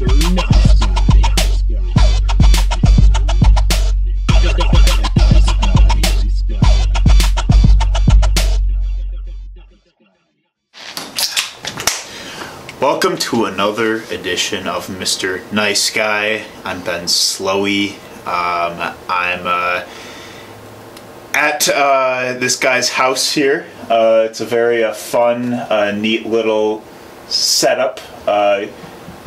Welcome to another edition of Mr. Nice Guy. I'm Ben Slowey. Um, I'm uh, at uh, this guy's house here. Uh, it's a very uh, fun, uh, neat little setup.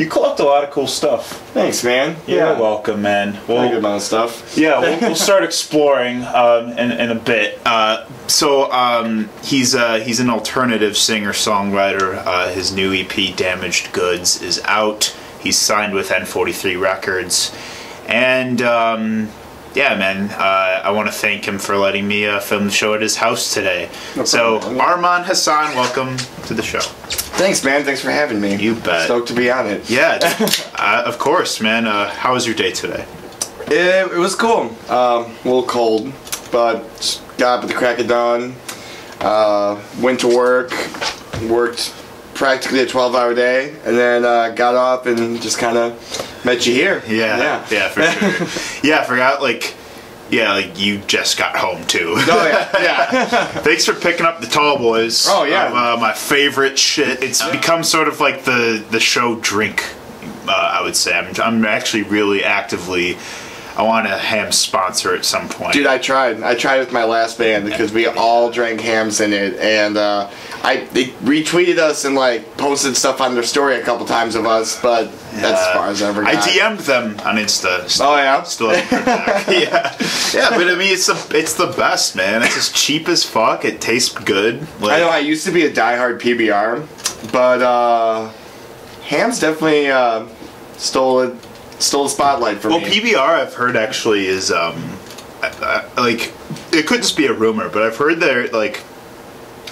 You collect a lot of cool stuff. Thanks, man. You're welcome, man. Pretty Well, good amount of stuff. yeah, we'll, we'll start exploring um, in, in a bit. Uh, so um, he's uh, he's an alternative singer songwriter. Uh, his new EP, Damaged Goods, is out. He's signed with N43 Records, and um, yeah, man, uh, I want to thank him for letting me uh, film the show at his house today. No so. Arman Hassan, welcome to the show. Thanks, man. Thanks for having me. You bet. Stoked to be on it. Yeah, uh, of course, man. Uh, how was your day today? It, it was cool. Um, a little cold, but got up at the crack of dawn. Uh, went to work, worked practically a 12-hour day, and then uh, got off and just kind of met you here. Yeah, Yeah. yeah, for sure. yeah, I forgot. Like, yeah, like you just got home too. Oh yeah, yeah. Thanks for picking up the Tall Boys. Oh, yeah. Um, uh, my favorite shit. It's become sort of like the the show drink. Uh, I would say I'm I'm actually really actively. I want a Hamm sponsor at some point. Dude, I tried. I tried with my last band because we all drank Hamm's in it, and uh, I they retweeted us and like posted stuff on their story a couple times of us, but that's as far as I ever Got. I. DM'd them on Insta. Still, Oh, yeah? still haven't heard back. yeah, yeah, but I mean, it's the it's the best, man. It's just cheap as fuck. It tastes good. Like, I know I used to be a diehard PBR, but uh, Hamm's definitely uh, stole it, stole the spotlight for Well, me. PBR I've heard actually is um, like it could just be a rumor, but I've heard that like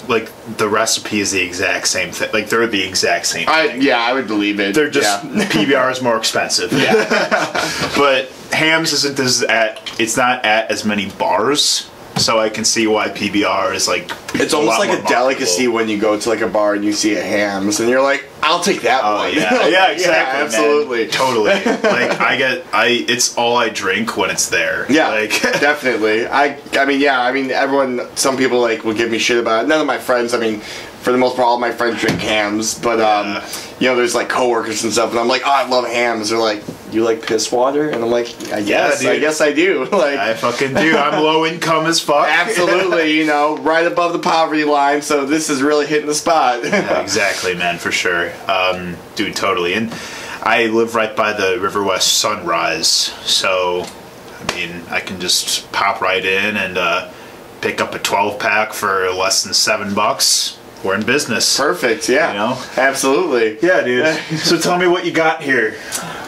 like the recipe is the exact same thing. Like they're the exact same. I thing. yeah, I would believe it. They're just yeah. PBR is more expensive. yeah. but Hamm's isn't as at it's not at as many bars, so I can see why PBR is like. It's almost like a delicacy when you go to like a bar and you see a Hamm's, and you're like, "I'll take that Oh one." yeah, yeah, exactly, man. absolutely, totally. Like I get, I it's all I drink when it's there. Yeah, like definitely. I, I mean, yeah. I mean, everyone. Some people like will give me shit about it. None of my friends. I mean, for the most part, all my friends drink Hamm's. But um, Yeah. you know, there's like coworkers and stuff, and I'm like, oh, I love Hamm's. They're like, you like piss water, and I'm like, I guess, I dude. guess I do. like, I fucking do. I'm low income as fuck. absolutely, you know, right above the poverty line. So this is really hitting the spot. Yeah, exactly, man, for sure. Um, dude, totally. And I live right by the River West Sunrise, so I mean, I can just pop right in and uh, pick up a 12 pack for less than seven bucks. We're in business. Perfect. Yeah. You know? Absolutely. Yeah, dude. so tell me what you got here.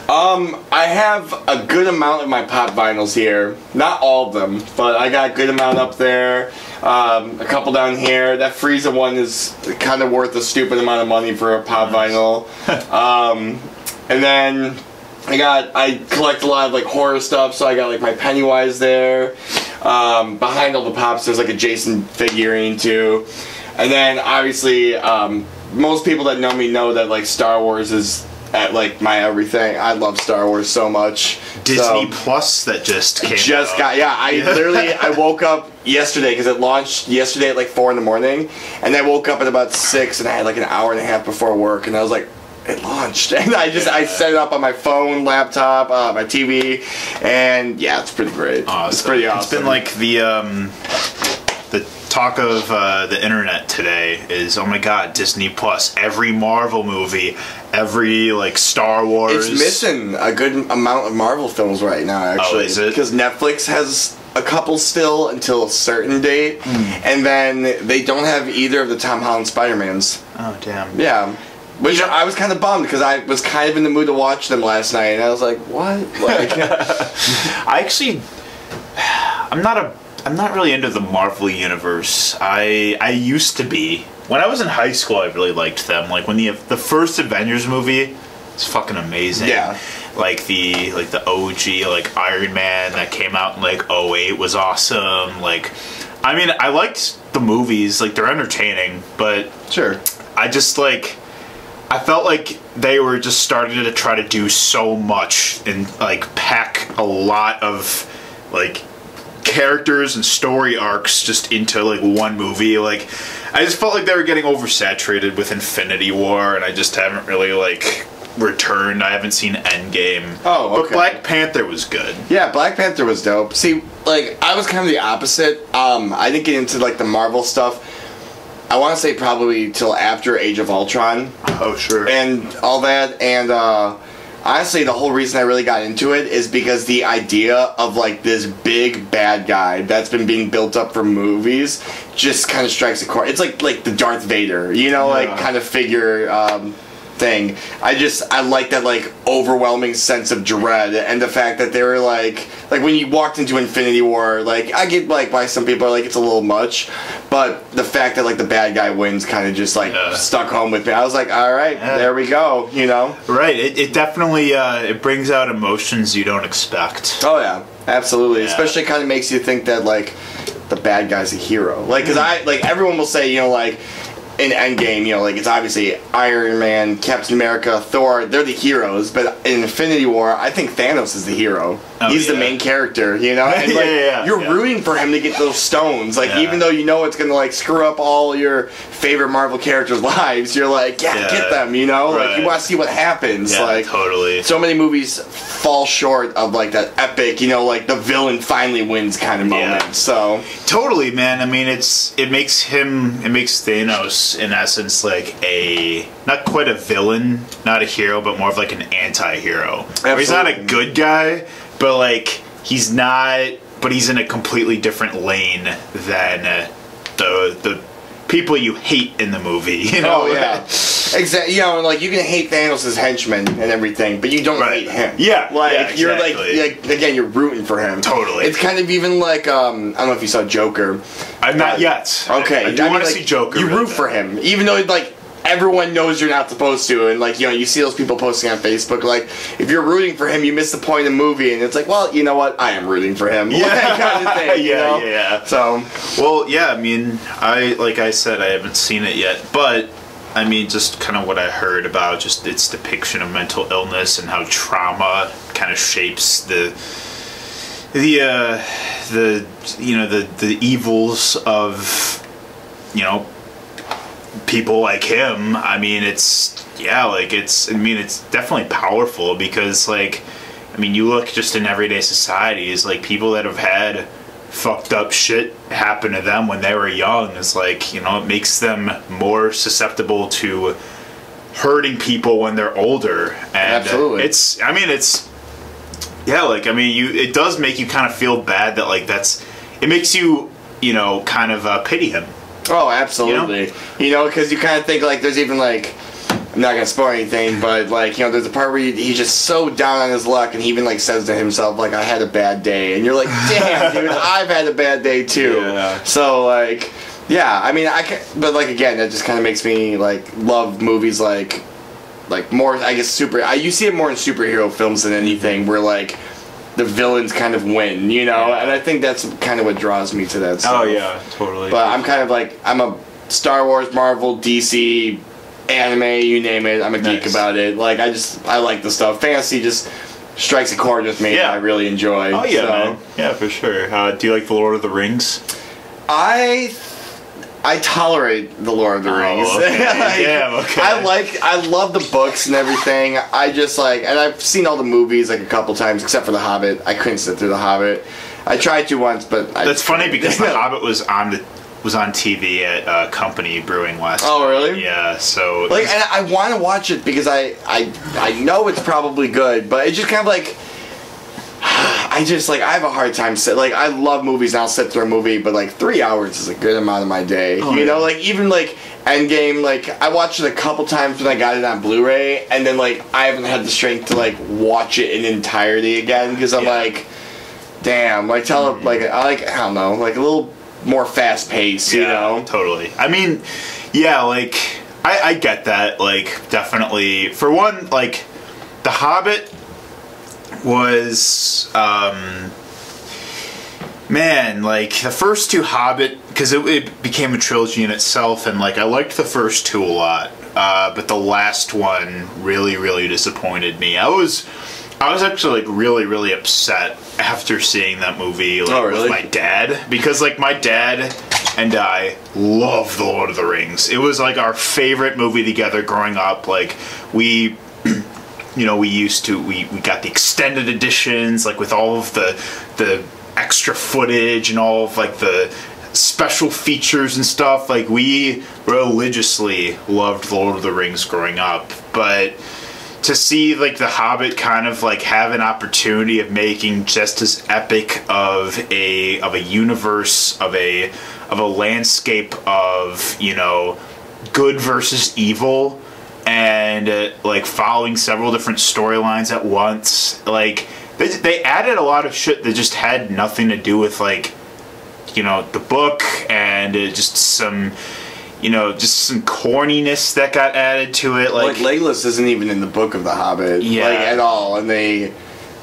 Um, I have a good amount of my pop vinyls here. Not all of them, but I got a good amount up there. Um, a couple down here. That Frieza one is kind of worth a stupid amount of money for a pop vinyl. um, and then I got I collect a lot of like horror stuff, so I got like my Pennywise there. Um, behind all the pops, there's like a Jason figurine too. And then obviously, um, most people that know me know that like Star Wars is at like my everything. I love Star Wars so much. Disney So- Plus that just came just out. got yeah. I literally I woke up yesterday because it launched yesterday at like four in the morning, and I woke up at about six, and I had like an hour and a half before work, and I was like. It launched, and I just I set it up on my phone, laptop, uh, my TV, and yeah, it's pretty great. Awesome. It's pretty awesome. It's been like the um, the talk of uh, the internet today is oh my god Disney Plus every Marvel movie every like Star Wars It's missing a good amount of Marvel films right now, actually. Oh. Because Netflix has a couple still until a certain date, Hmm. and then they don't have either of the Tom Holland Spider Mans. oh damn Yeah. Which I was kind of bummed because I was kind of in the mood to watch them last night, and I was like, "What?" Like, I actually I'm not a I'm not really into the Marvel universe. I I used to be. When I was in high school I really liked them. Like when the the first Avengers movie it's fucking amazing. Yeah. like the like the OG like Iron Man that came out in like 08 was awesome. Like I mean I liked the movies. Like they're entertaining but sure. I just like I felt like they were just starting to try to do so much and like pack a lot of like characters and story arcs just into like one movie. Like I just felt like they were getting oversaturated with Infinity War, and I just haven't really like returned. I haven't seen Endgame. Oh, okay. but. Black Panther was good. Yeah, Black Panther was dope. See, like I was kind of the opposite. Um, I didn't get into like the Marvel stuff. I want to say probably till after Age of Ultron Oh sure. and all that. And uh, honestly, the whole reason I really got into it is because the idea of like this big bad guy that's been being built up for movies just kind of strikes a chord. It's like like the Darth Vader, you know, like kind of figure. Um, thing i just i like that like overwhelming sense of dread and the fact that they were like like when you walked into infinity war like i get like why some people are like it's a little much but the fact that like the bad guy wins kind of just like Yeah. stuck home with me i was like all right Yeah. there we go you know Right. It, it definitely uh, it brings out emotions you don't expect. oh yeah absolutely Yeah. especially kind of makes you think that like the bad guy's a hero like because i like everyone will say you know like in Endgame, you know, like it's obviously Iron Man, Captain America, Thor, they're the heroes, but in Infinity War, I think Thanos is the hero. Oh, He's the main character, you know? And Yeah, like yeah, yeah, you're yeah. rooting for him to get those stones. Like Yeah. even though you know it's gonna like screw up all your favorite Marvel characters' lives, you're like, yeah, Yeah. get them, you know? Like you wanna see what happens. Yeah, like totally. so many movies fall short of like that epic, you know, like the villain finally wins kind of Yeah. moment. So Totally, man. I mean, it's it makes him it makes Thanos in essence like a not quite a villain, not a hero, but more of like an anti-hero. He's not a good guy, but like he's not. But he's in a completely different lane than uh, the the people you hate in the movie. You know? Oh yeah, exactly. You know, like you can hate Thanos' henchmen and everything, but you don't Right. hate him. Yeah, like yeah, you're like, like again, you're rooting for him. Totally. It's kind of even like um, I don't know if you saw Joker. I'm not Uh, yet. Okay, I, I do want to like, see Joker. You root bad. for him, even though he's like everyone knows you're not supposed to, and like you know you see those people posting on Facebook like if you're rooting for him, you miss the point of the movie, and it's like, well, you know what, I am rooting for him. Yeah. Like, kind of thing. you Yeah, know? yeah, yeah. So Well, yeah, I mean, I like I said, I haven't seen it yet, but I mean, just kind of what I heard about just its depiction of mental illness and how trauma kind of shapes the the uh, the you know the the evils of you know people like him. I mean, it's yeah, like it's I mean, it's definitely powerful because like I mean, you look just in everyday societies, like people that have had fucked up shit happen to them when they were young is like, you know, it makes them more susceptible to hurting people when they're older. And Absolutely. it's I mean, it's yeah, like I mean, you it does make you kind of feel bad that like that's it makes you, you know, kind of uh, pity him. Oh, absolutely. You know, because you kind of think like there's even like I'm not gonna spoil anything, but like you know, there's a part where he's just so down on his luck, and he even like says to himself like I had a bad day, and you're like, damn, dude, I've had a bad day too. Yeah. So like, yeah, I mean, I can, but like again, that just kind of makes me like love movies like like more I guess super. I you see it more in superhero films than anything, where like. The villains kind of win, you know, Yeah. and I think that's kind of what draws me to that. Stuff. Oh yeah, totally. But I'm kind of like I'm a Star Wars, Marvel, DC, anime, you name it. I'm a geek about it. Like I just I like the stuff. Fantasy just strikes a chord with me. Yeah. I really enjoy. oh yeah, So, man. Yeah, for sure. Uh, do you like the Lord of the Rings? I I tolerate the Lord of the Oh, Rings. okay. Like, Damn, okay. I like I love the books and everything. I just like and I've seen all the movies like a couple times except for The Hobbit. I couldn't sit through The Hobbit. I tried to once, but I That's funny because The Hobbit was on the was on TV at uh, Company Brewing West. Oh, really? Yeah. So Like, and I want to watch it because I, I, I know it's probably good, but it's just kind of like, I just like I have a hard time sit. Like, I love movies and I'll sit through a movie, but like three hours is a good amount of my day. Oh, you yeah. know, like even like Endgame, like I watched it a couple times when I got it on Blu-ray, and then like I haven't had the strength to like watch it in entirety again because I'm Yeah. like, damn, like tell it like I like I don't know, like a little more fast paced, you yeah, know. totally. I mean, yeah, like I, I get that. Like, definitely. For one, like The Hobbit was, um, man, like the first two Hobbit because it, it became a trilogy in itself, and like I liked the first two a lot. uh, but the last one really, really disappointed me. I was, I was actually like really, really upset after seeing that movie like, Oh, really? with my dad because like my dad and I love the Lord of the Rings. It was like our favorite movie together growing up. Like we you know we used to we, we got the extended editions like with all of the the extra footage and all of like the special features and stuff. Like we religiously loved lord of the rings growing up. But to see like the hobbit kind of like have an opportunity of making just as epic of a of a universe of a of a landscape of you know good versus evil and uh, like following several different storylines at once like they, they added a lot of shit that just had nothing to do with like you know the book and uh, just some you know just some corniness that got added to it Like, like Legolas isn't even in the book of the Hobbit, Yeah. like at all, and they,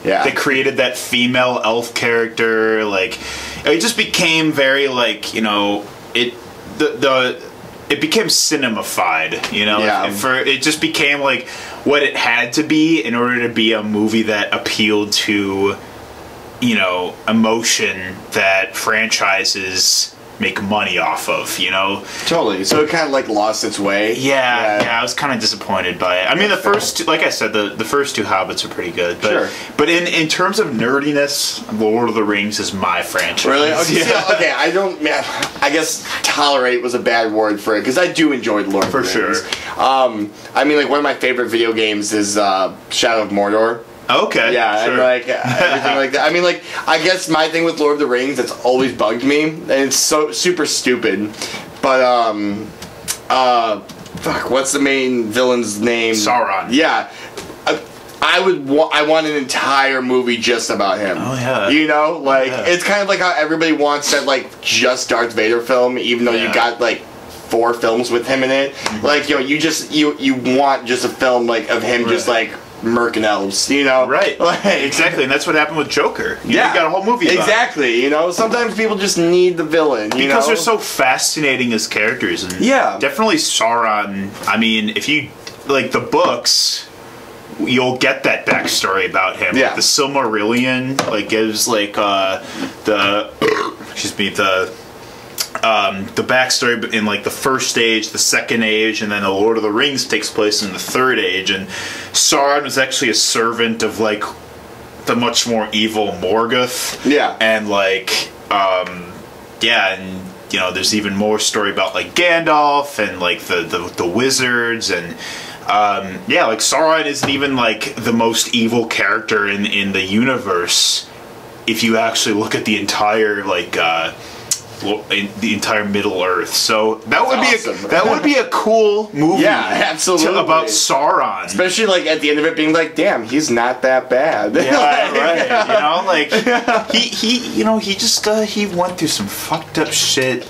yeah, they created that female elf character like it just became very like you know it the the it became cinemafied you know Yeah. For it just became like what it had to be in order to be a movie that appealed to you know emotion that franchises make money off of you know totally. So it kind of like lost its way. yeah, yeah, I was kind of disappointed by it. I mean, the first, two, like I said, the, the first two Hobbits are pretty good, but Sure. but in in terms of nerdiness, Lord of the Rings is my franchise. Really? Okay. Yeah. see, okay. I don't. Man, I guess tolerate was a bad word for it because I do enjoy Lord of the Rings. For sure. Um, I mean, like one of my favorite video games is uh, Shadow of Mordor. Okay. Yeah, sure. and like everything like that. I mean, like I guess my thing with Lord of the Rings that's always bugged me, and it's so super stupid. But um, uh, fuck, what's the main villain's name? Sauron. Yeah. I, I would. Wa- I want an entire movie just about him. Oh, yeah. You know, like Yeah. it's kind of like how everybody wants that like just Darth Vader film, even though Yeah. you got like four films with him in it. Like you know, you just you you want just a film like of him just like murking elves. You know, right. Like, exactly, and that's what happened with Joker. You know, Yeah, you got a whole movie. it. Exactly. You know, sometimes people just need the villain. You Because know? they're so fascinating as characters, and Yeah. definitely Sauron. I mean, if you like the books, you'll get that backstory about him. Yeah. Like, the Silmarillion like gives like uh the excuse me the um, the backstory in like the first age, the second age, and then the Lord of the Rings takes place in the third age. And Sauron was actually a servant of like the much more evil Morgoth. Yeah. And like, um, yeah, and you know, there's even more story about like Gandalf and like the the, the wizards and. Um, yeah, like Sauron isn't even like the most evil character in in the universe. If you actually look at the entire like uh, the entire Middle Earth, so that would be awesome. a, that would be a cool movie. Yeah, absolutely. to- about Sauron. Especially like at the end of it being like, damn, he's not that bad. Yeah, right. You know, like he he you know he just uh, he went through some fucked up shit,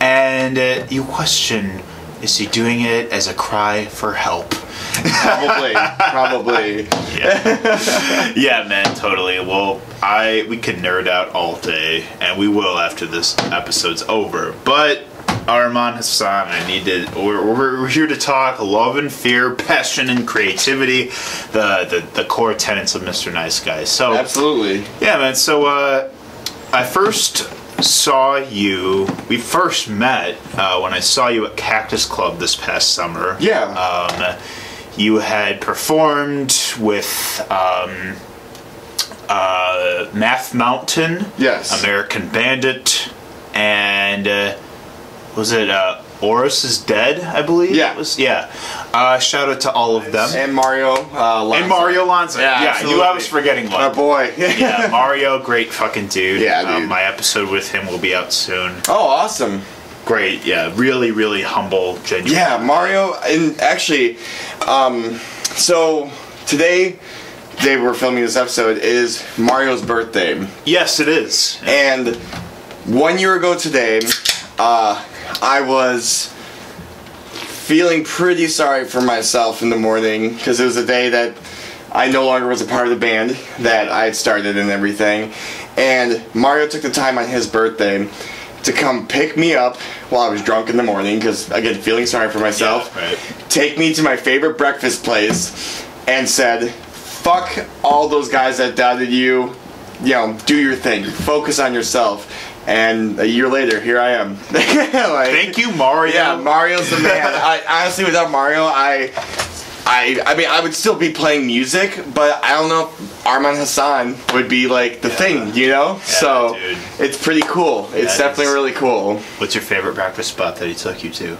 and uh, you question. Is he doing it as a cry for help? Probably, probably. Yeah, yeah, man, totally. Well, I we can nerd out all day, and we will after this episode's over. But Arman Hassan, I need to. We're, we're, we're here to talk love and fear, passion and creativity, the the, the core tenets of Mr. Nice Guy. So Absolutely. Yeah, man. So uh, I first saw you. We first met uh, when I saw you at Cactus Club this past summer. Yeah. Um, you had performed with um, uh, Math Mountain. Yes. American Bandit, and uh, was it uh, Oris is Dead? I believe. Yeah. It was yeah. Uh, shout out to all of them. And Mario. Uh, Lanza. And Mario Lanza. Yeah, Yeah, absolutely. you I was forgetting one My boy. yeah, Mario, great fucking dude. Yeah, Um, dude. my episode with him will be out soon. oh, awesome. Great, yeah, really, really humble, genuine. Yeah, Mario, and actually, um, so today they were filming this episode is Mario's birthday, Yes, it is. and one year ago today, uh, I was feeling pretty sorry for myself in the morning because it was a day that I no longer was a part of the band that I had started and everything, and Mario took the time on his birthday. To come pick me up while I was drunk in the morning, because again, feeling sorry for myself Yeah, right. take me to my favorite breakfast place and said, "Fuck all those guys that doubted you. You know, do your thing. Focus on yourself." And a year later, here I am. like, Thank you, Mario. Yeah, Mario's the man. I honestly, without Mario, I, I, I mean, I would still be playing music, but I don't know if Arman Hassan would be like the thing, you know. so dude. it's pretty cool. It's That definitely is- really cool. What's your favorite breakfast spot that he took you to?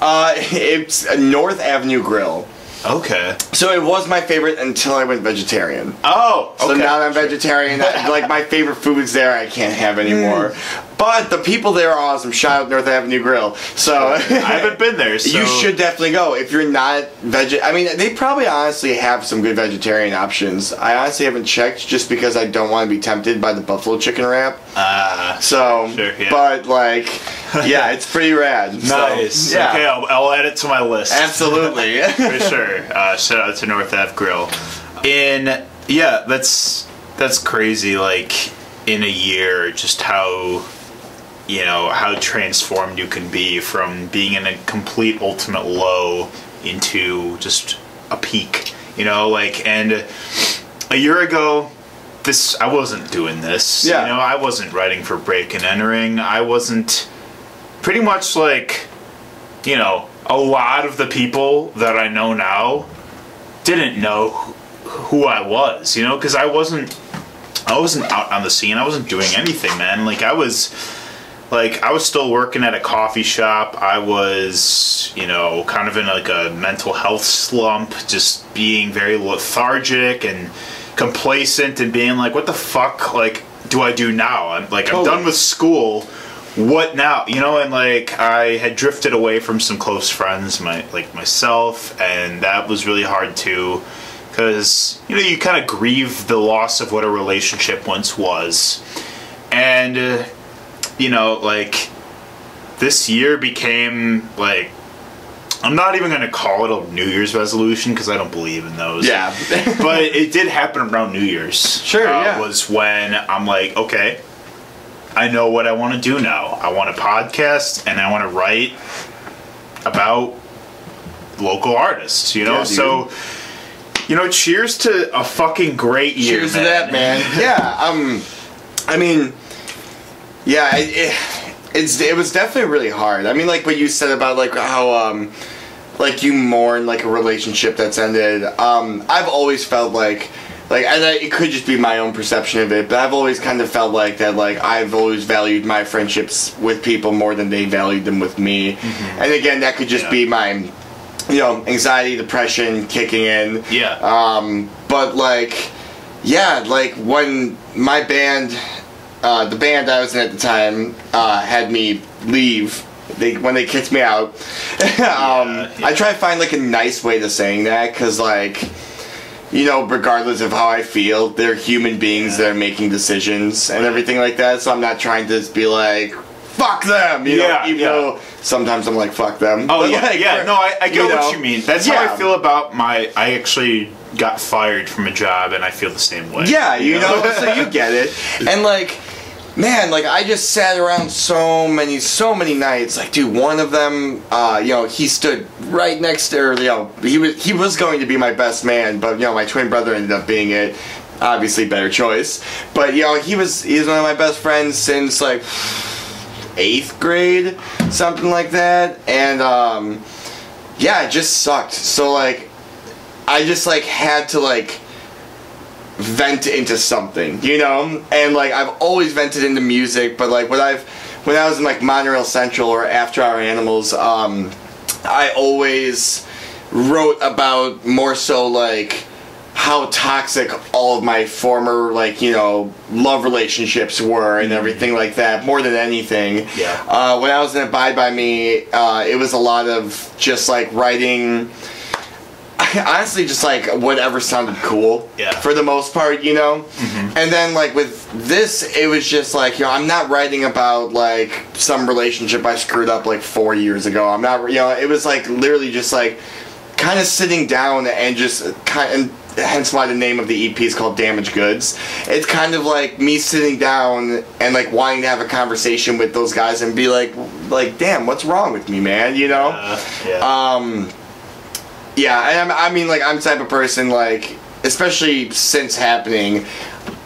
Uh, it's North Avenue Grill. Okay. So it was my favorite until I went vegetarian. Oh, okay. So now that I'm vegetarian, like my favorite foods there, I can't have anymore. But the people there are awesome. Shout out North Avenue Grill. So I haven't been there. So you should definitely go if you're not veg. I mean, they probably honestly have some good vegetarian options. I honestly haven't checked just because I don't want to be tempted by the buffalo chicken wrap. Uh, So, Sure, yeah. but like, yeah, it's pretty rad. So, nice. yeah, Okay, I'll, I'll add it to my list. absolutely. for sure. Uh, shout out to North Ave Grill. In yeah, that's that's crazy. Like in a year, just how you know how transformed you can be from being in a complete ultimate low into just a peak. You know, like and a year ago. This I wasn't doing this. Yeah. You know, I wasn't writing for break and entering. I wasn't pretty much like you know, a lot of the people that I know now didn't know who, who I was, you know, because I wasn't, I wasn't out on the scene. I wasn't doing anything, man. Like I was, like I was still working at a coffee shop. I was, you know, kind of in like a mental health slump, just being very lethargic and complacent and being like, what the fuck, like, do I do now? I'm like, I'm done with school what now you know and like i had drifted away from some close friends my like myself and that was really hard too because you know you kind of grieve the loss of what a relationship once was and uh, you know like this year became like i'm not even going to call it a new year's resolution because i don't believe in those yeah. but it did happen around New Year's. Sure, uh, yeah. Was when I'm like, okay, I know what I want to do now. I want to podcast and I want to write about local artists. You know, Yeah, so you know, cheers to a fucking great year. Cheers to that, man. Yeah. Um, I mean, yeah, it, it, it's it was definitely really hard. I mean, like what you said about like how um, like you mourn like a relationship that's ended. Um, I've always felt like. Like, and I, it could just be my own perception of it, but I've always kind of felt like that. Like, I've always valued my friendships with people more than they valued them with me. And again, that could just Yeah. be my, you know, anxiety, depression kicking in. Yeah. Um, but like, yeah, like when my band, uh, the band I was in at the time, uh, had me leave. They when they kicked me out. um, yeah. I try to find like a nice way to saying that because like. You know, regardless of how I feel, they're human beings that are making decisions and everything like that. So I'm not trying to just be like, "fuck them," you Yeah, know. Even yeah. though sometimes I'm like, "fuck them." Oh But, yeah, like, yeah. No, I, I get you what know, you mean. That's how. I feel about my. I actually got fired from a job, and I feel the same way. Yeah, you know, so you get it. And like, man, like I just sat around so many, so many nights. Like, dude, one of them, uh, you know, he stood right next to, or, you know, he was he was going to be my best man, but you know, my twin brother ended up being it. Obviously, better choice. But you know, he was he was one of my best friends since like eighth grade, something like that. And um, yeah, it just sucked. So like, I just like had to like vent into something, you know? And like I've always vented into music, but like when I've when I was in like Monorail Central or After Our Animals, um, I always wrote about more so like how toxic all of my former like you know love relationships were and everything like that more than anything Yeah. uh, when i was in abide by me uh, it was a lot of just like writing honestly just like whatever sounded cool Yeah. for the most part you know Mhm. and then like with this it was just like you know i'm not writing about like some relationship i screwed up like four years ago i'm not you know it was like literally just like kind of sitting down and just kind and hence why the name of the ep is called damaged goods it's kind of like me sitting down and like wanting to have a conversation with those guys and be like like damn what's wrong with me man you know Uh, yeah. um, Yeah, and I'm, I mean, like, I'm the type of person, like, especially since happening,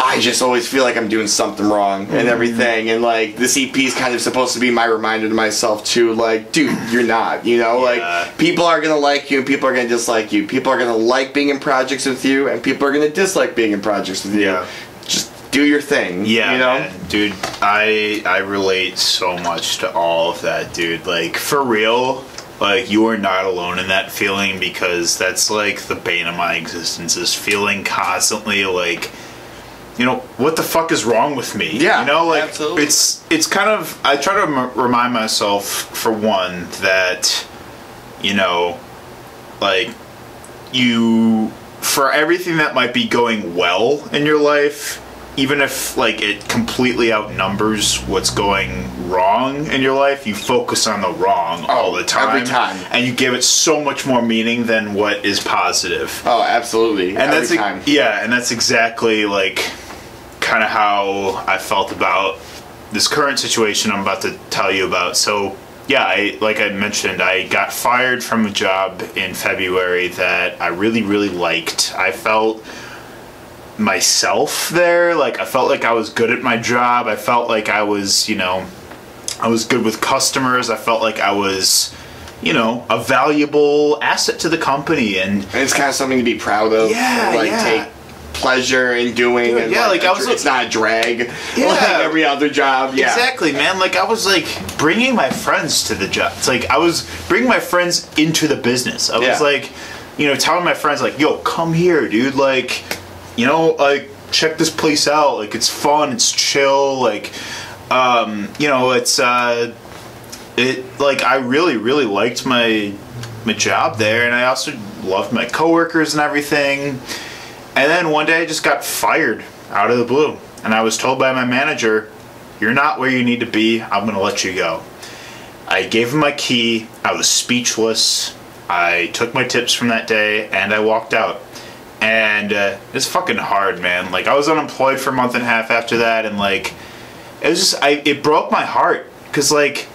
I just always feel like I'm doing something wrong Mm-hmm. and everything. And, like, this EP is kind of supposed to be my reminder to myself, too. Like, dude, you're not, you know? Yeah. Like, people are going to like you and people are going to dislike you. People are going to like being in projects with you and people are going to dislike being in projects with you. Yeah. Just do your thing. Yeah, You know? man. dude, I I relate so much to all of that, dude. Like for real, like you are not alone in that feeling because that's like the bane of my existence is feeling constantly like you know what the fuck is wrong with me Yeah, you know like absolutely. it's it's kind of i try to m- remind myself for one that you know like you for everything that might be going well in your life even if like it completely outnumbers what's going wrong in your life you focus on the wrong oh, all the time Oh, every time. and you give it so much more meaning than what is positive Oh, absolutely. and Every that's time. yeah and that's exactly like kind of how i felt about this current situation i'm about to tell you about so yeah i like i mentioned i got fired from a job in february that i really really liked i felt myself there like i felt like i was good at my job i felt like i was you know i was good with customers i felt like i was you know a valuable asset to the company and And it's kind of something to be proud of. Yeah, like yeah. take pleasure in doing. Dude, and yeah, like, a I was it's not a drag. Yeah. like every other job. Yeah, Exactly, man. Like I was like bringing my friends to the job. It's like I was bringing my friends into the business. I was Yeah. like, you know, telling my friends like, "Yo, come here, dude. Like, you know, like check this place out. Like it's fun. It's chill. Like, um, you know, it's uh, it like I really, really liked my my job there, and I also loved my coworkers and everything. And then one day I just got fired out of the blue. And I was told by my manager, You're not where you need to be. I'm to let you go. I gave him my key. I was speechless. I took my tips from that day and I walked out. And uh, it's fucking hard, man. Like, I was unemployed for a month and a half after that. And, like, it was just, I, it broke my heart. Because, like,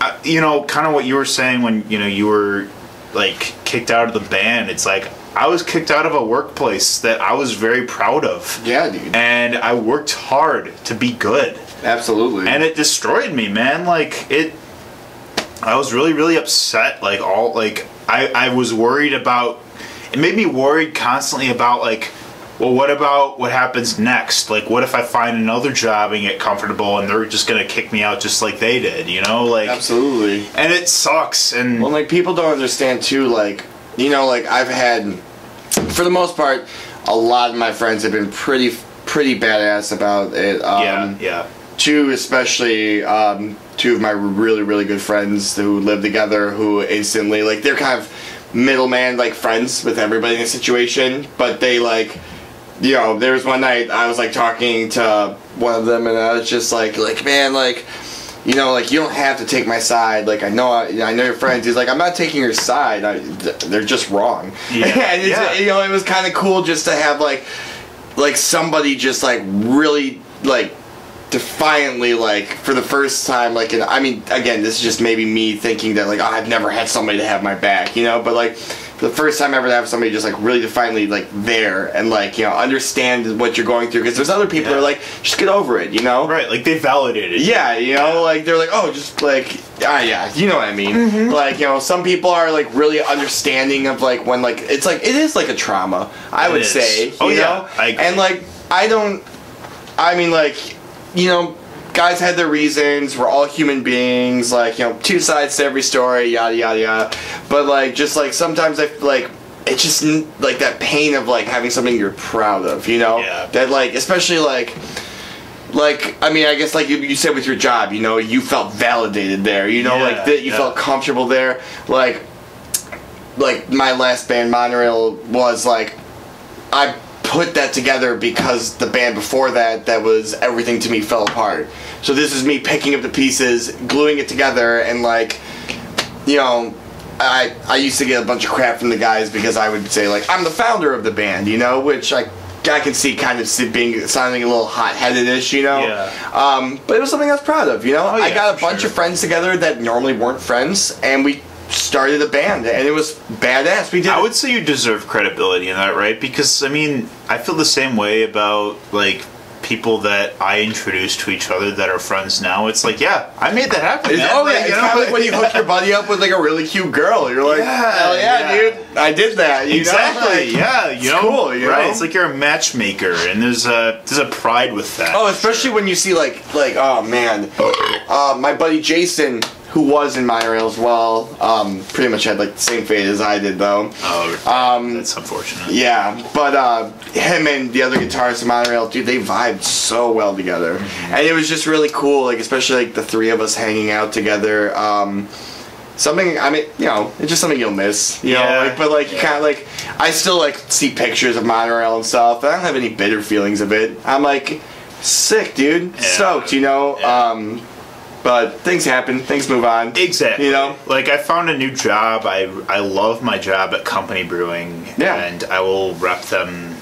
I, you know, kind of what you were saying when, you know, you were, like, kicked out of the band. It's like, I was kicked out of a workplace that I was very proud of. yeah, dude. And I worked hard to be good. Absolutely. And it destroyed me, man. Like, it. I was really, really upset. Like, all. Like, I, I was worried about. It made me worried constantly about, like, well, what about what happens next? Like, what if I find another job and get comfortable and they're just gonna kick me out just like they did, you know? Like, Absolutely. and it sucks. And Well, like people don't understand too. Like you know, like I've had, for the most part, a lot of my friends have been pretty pretty badass about it. Um, yeah, yeah, two especially um, two of my really really good friends who live together who instantly like they're kind of middleman like friends with everybody in the situation but they like you know there was one night i was like talking to one of them and i was just like like man like you know like you don't have to take my side like i know i, I know your friends he's like i'm not taking your side I, they're just wrong Yeah. and it's, Yeah. you know it was kind of cool just to have like like somebody just like really like defiantly like for the first time like and i mean again this is just maybe me thinking that like oh, i've never had somebody to have my back you know but like for the first time ever to have somebody just like really defiantly like there and like you know understand what you're going through because there's other people who Yeah. are like just get over it you know right. Like they validated. yeah, you know, like they're like, oh, just like, ah, yeah, you know what I mean. Mm-hmm. Like, you know, some people are like really understanding of like when like it's like it is like a trauma. I It would is. say, Oh, you yeah, know? I agree. and like I don't. I mean, like, you know, guys had their reasons. We're all human beings. Like, you know, two sides to every story. Yada yada yada. But like, just like sometimes I like. It's just like that pain of like having something you're proud of, you know. Yeah. That like, especially like, like I mean, I guess like you, you said with your job, you know, you felt validated there. You know, Yeah, like that you yeah. felt comfortable there. Like, like my last band, Monorail, was like, I put that together because the band before that, that was everything to me, fell apart. So this is me picking up the pieces, gluing it together, and like, you know. I, I used to get a bunch of crap from the guys because I would say like I'm the founder of the band, you know, which I I can see kind of being sounding a little hot headed ish, you know. Yeah. Um, but it was something I was proud of, you know. I Oh, yeah, I got a bunch sure. of friends together that normally weren't friends, and we started a band, and it was badass. We did. I would say you deserve credibility in that, right? Because I mean, I feel the same way about like people that I introduced to each other that are friends now. It's like, yeah, I made that happen. It's, man. oh Like, yeah, it's you know, kind of like when you hook your buddy up with like a really cute girl. You're like, Yeah, hell yeah, yeah. dude, I did that. You know? Exactly. Like, yeah. You it's know. cool, you right. know? It's like you're a matchmaker, and there's a there's a pride with that. Oh, especially when you see like like oh man, uh, my buddy Jason, who was in Monorail as well, um, pretty much had like the same fate as I did though. Oh, Um, that's unfortunate. Yeah, but uh, him and the other guitarist in Monorail, dude, they vibed so well together, Mm-hmm. and it was just really cool. Like especially like the three of us hanging out together. Um, something I mean, you know, it's just something you'll miss. You Yeah. know, like but like you kind of like I still like see pictures of Monorail and stuff. I don't have any bitter feelings of it. I'm like sick, dude, Yeah. stoked. You know. Yeah. Um, but things happen. Things move on. Exactly. You know? like I found a new job. I I love my job at Company Brewing. Yeah. And I will rep them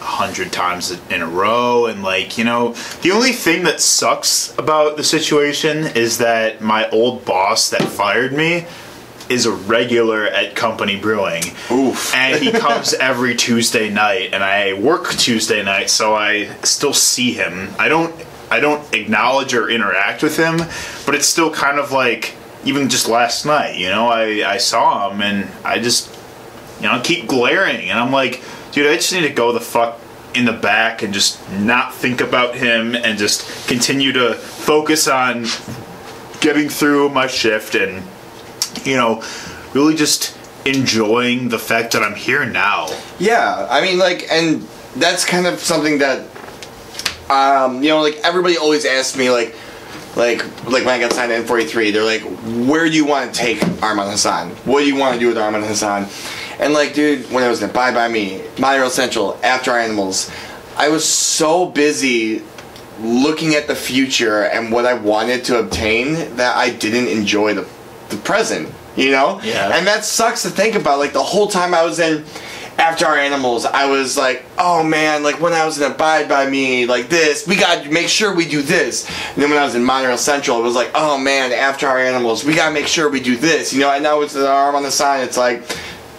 a hundred times in a row. And like you know, the only thing that sucks about the situation is that my old boss that fired me is a regular at Company Brewing. Oof. And he comes every Tuesday night, and I work Tuesday night, so I still see him. I don't, I don't acknowledge or interact with him, but it's still kind of like even just last night. You know, I I saw him, and I just, you know, keep glaring, and I'm like, dude, I just need to go the fuck in the back and just not think about him and just continue to focus on getting through my shift and you know really just enjoying the fact that I'm here now. Yeah, I mean, like, and that's kind of something that, um, you know, like everybody always asks me, like, like, like when I got signed to N43, they're like, "Where do you want to take Arman Hassan? What do you want to do with Arman Hassan?" And like, dude, when I was in Bye Bye Me, My Hero Central, After Animals, I was so busy looking at the future and what I wanted to obtain that I didn't enjoy the the present. You know? Yeah. And that sucks to think about. Like the whole time I was in after our animals, I was like, oh man, like when I was in Abide by Me, like this, we gotta make sure we do this. And then when I was in Monorail Central, it was like, oh man, after our animals, we gotta make sure we do this, you know. And now it's the Arman Hassan. It's like,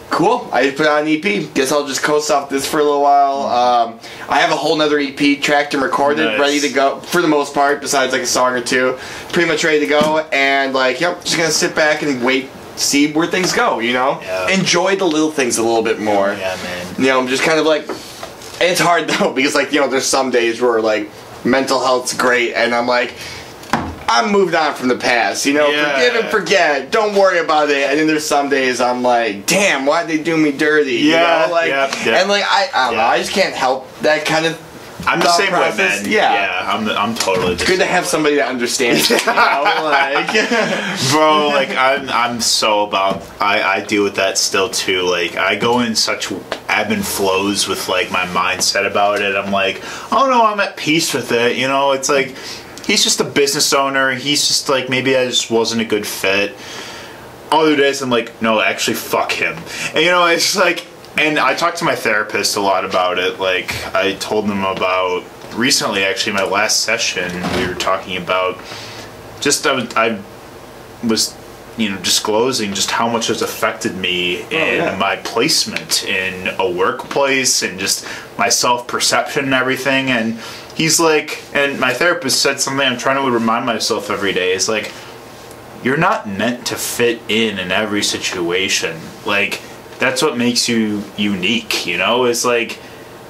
cool. I just put out an EP. Guess I'll just coast off this for a little while. Um, I have a whole nother EP tracked and recorded, Nice. ready to go for the most part. Besides like a song or two, pretty much ready to go. And like, yep, just gonna sit back and wait. See where things go, you know. Yeah. Enjoy the little things a little bit more Yeah, man. you know, I'm just kind of like, it's hard though because like you know, there's some days where like mental health's great, and I'm like, I'm moved on from the past, you know, Yeah. forgive and forget, don't worry about it. And then there's some days I'm like, damn, why'd they do me dirty? Yeah, you know? like, and like I, I don't know, I just can't help that kind of. I'm the same way, man. yeah. yeah. I'm the, I'm totally. The Good to have somebody that understands, you know, like. bro. Like I'm, I'm so about. I, I deal with that still too. Like I go in such ebb and flows with like my mindset about it. I'm like, oh no, I'm at peace with it. You know, it's like he's just a business owner. He's just like maybe I just wasn't a good fit. Other days I'm like, no, actually, fuck him. And you know, it's like, and I talked to my therapist a lot about it. Like I told them about recently, actually, my last session. We were talking about just I was, I was you know disclosing just how much has affected me oh, in yeah. my placement in a workplace and just my self perception and everything. And he's like, and my therapist said something I'm trying to remind myself every day is like, you're not meant to fit in in every situation. Like that's what makes you unique, you know? It's like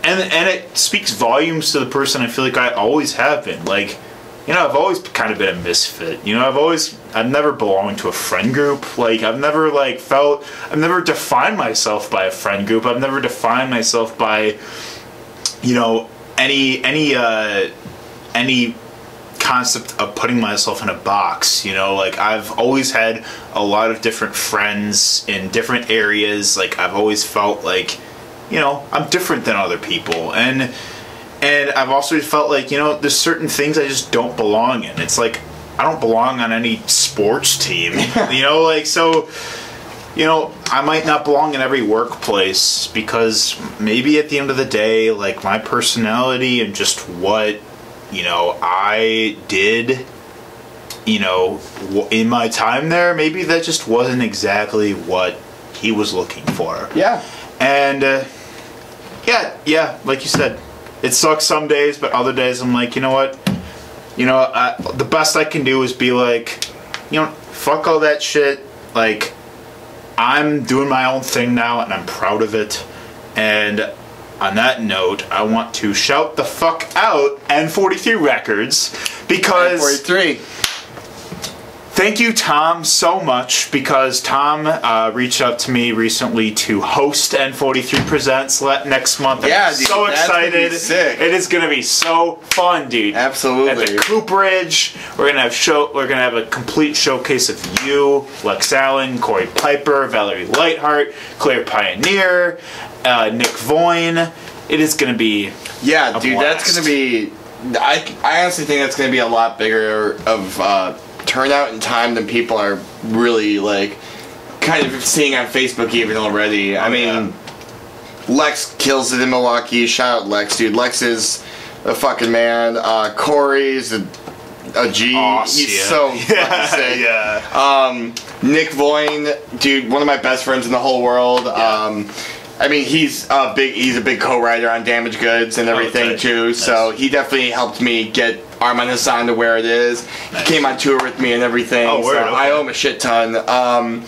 and and it speaks volumes to the person I feel like I always have been. Like, you know, I've always kind of been a misfit. You know, I've always I've never belonged to a friend group. Like I've never like felt I've never defined myself by a friend group. I've never defined myself by you know, any any uh any concept of putting myself in a box you know? Like i've always had a lot of different friends in different areas. Like i've always felt like you know i'm different than other people. And and i've also felt like you know there's certain things i just don't belong in. It's like i don't belong on any sports team you know? Like so you know, I might not belong in every workplace because maybe at the end of the day, like my personality and just what, you know, I did you know, in my time there, maybe that just wasn't exactly what he was looking for. Yeah. And uh, yeah, yeah, like you said, it sucks some days, but other days I'm like, you know what? You know, I, the best I can do is be like, you know, fuck all that shit. Like, I'm doing my own thing now, and I'm proud of it. And on that note, I want to shout the fuck out N43 Records because N43. Thank you, Tom, so much because Tom uh, reached out to me recently to host N43 Presents next month. Yeah, I'm dude, so that's gonna be excited! sick. It is gonna be so fun, dude. Absolutely. At the Cooperage, we're gonna have show. We're gonna have a complete showcase of you, Lex Allen, Corey Piper, Valerie Lightheart, Clear Pioneer, uh, Nick Voyne. It is gonna be Yeah, dude, that's gonna be. I, I honestly think that's gonna be a lot bigger of uh, turnout and time than people are really like kind of seeing on Facebook even already. I Oh, mean, yeah. Lex kills it in Milwaukee. Shout out Lex, dude. Lex is a fucking man. Uh, Corey's a, a G. Awesome. He's so fucking yeah, sick. yeah. Um, Nick Voyne, dude, one of my best friends in the whole world. Um, I mean, he's a big he's a big co-writer on Damaged Goods and everything Okay. too. Nice. So he definitely helped me get Arman Hassan to where it is. Nice. He came on tour with me and everything. Oh, word, so okay. I owe him a shit ton. Um,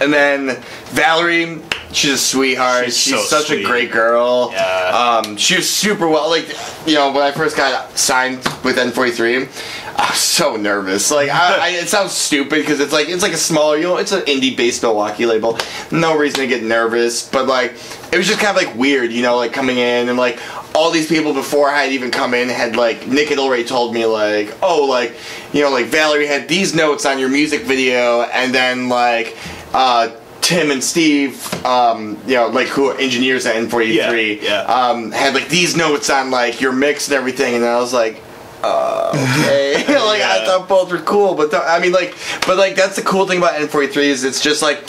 and then Valerie, she's a sweetheart. She's She's, so such sweet. a great girl. Yeah. Um, she was super well. Like, you know, when I first got signed with N43, I was so nervous. Like, I, I, it sounds stupid because it's like it's like a smaller, you know, it's an indie-based Milwaukee label. No reason to get nervous, but like, it was just kind of like weird, you know, like coming in and like all these people before I had even come in had like Nick had already told me like, oh, like, you know, like Valerie had these notes on your music video, and then like. uh Tim and Steve, um, you know, like who are engineers at N43, Yeah, yeah. um, had like these notes on like your mix and everything, and I was like, uh, okay, like I thought both were cool, but th- I mean, like, but like that's the cool thing about N43 is it's just like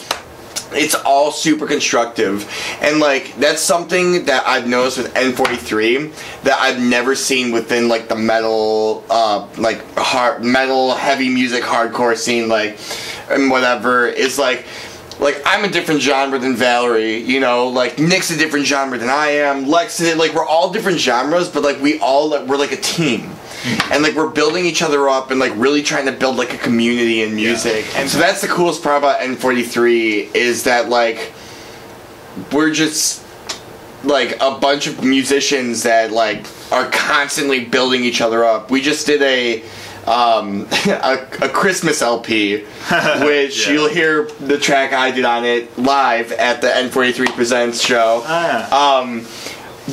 it's all super constructive. And like that's something that i've noticed with n43 that i've never seen within like the metal uh like hard metal heavy music hardcore scene like and whatever. Is like like I'm a different genre than Valerie, you know, like Nick's a different genre than I am, Lex like we're all different genres, but like we all like, we're like a team. And like we're building each other up and like really trying to build like a community in music. And so that's the coolest part about N43 is that like we're just like a bunch of musicians that like are constantly building each other up. We just did a um, a, a Christmas LP, which Yeah. you'll hear the track I did on it live at the N43 Presents show. Ah. Um,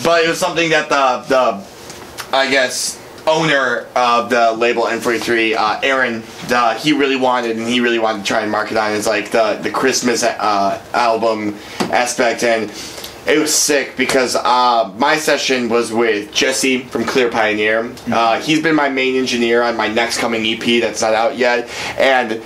but it was something that the the I guess owner of the label N43, uh, Aaron, he really wanted and he really wanted to try and market on as like the the Christmas uh, album aspect and. It was sick because uh, my session was with Jesse from Clear Pioneer. Uh, he's been my main engineer on my next coming EP that's not out yet, and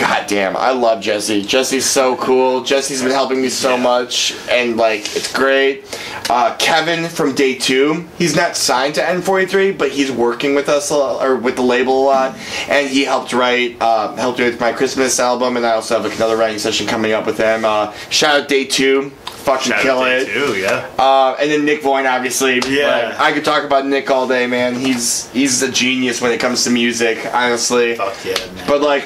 God damn, I love Jesse. Jesse's so cool. Jesse's been helping me so much, and like it's great. Uh, Kevin from Day Two, he's not signed to N43, but he's working with us a lot, or with the label a lot, and he helped write, uh, helped me with my Christmas album, and I also have another writing session coming up with him. Uh, shout out Day Two, fucking Shout kill it. Day Two, yeah. Uh, and then Nick Voyne, obviously. Yeah. Like, I could talk about Nick all day, man. He's he's a genius when it comes to music, honestly. Fuck yeah, man. But like,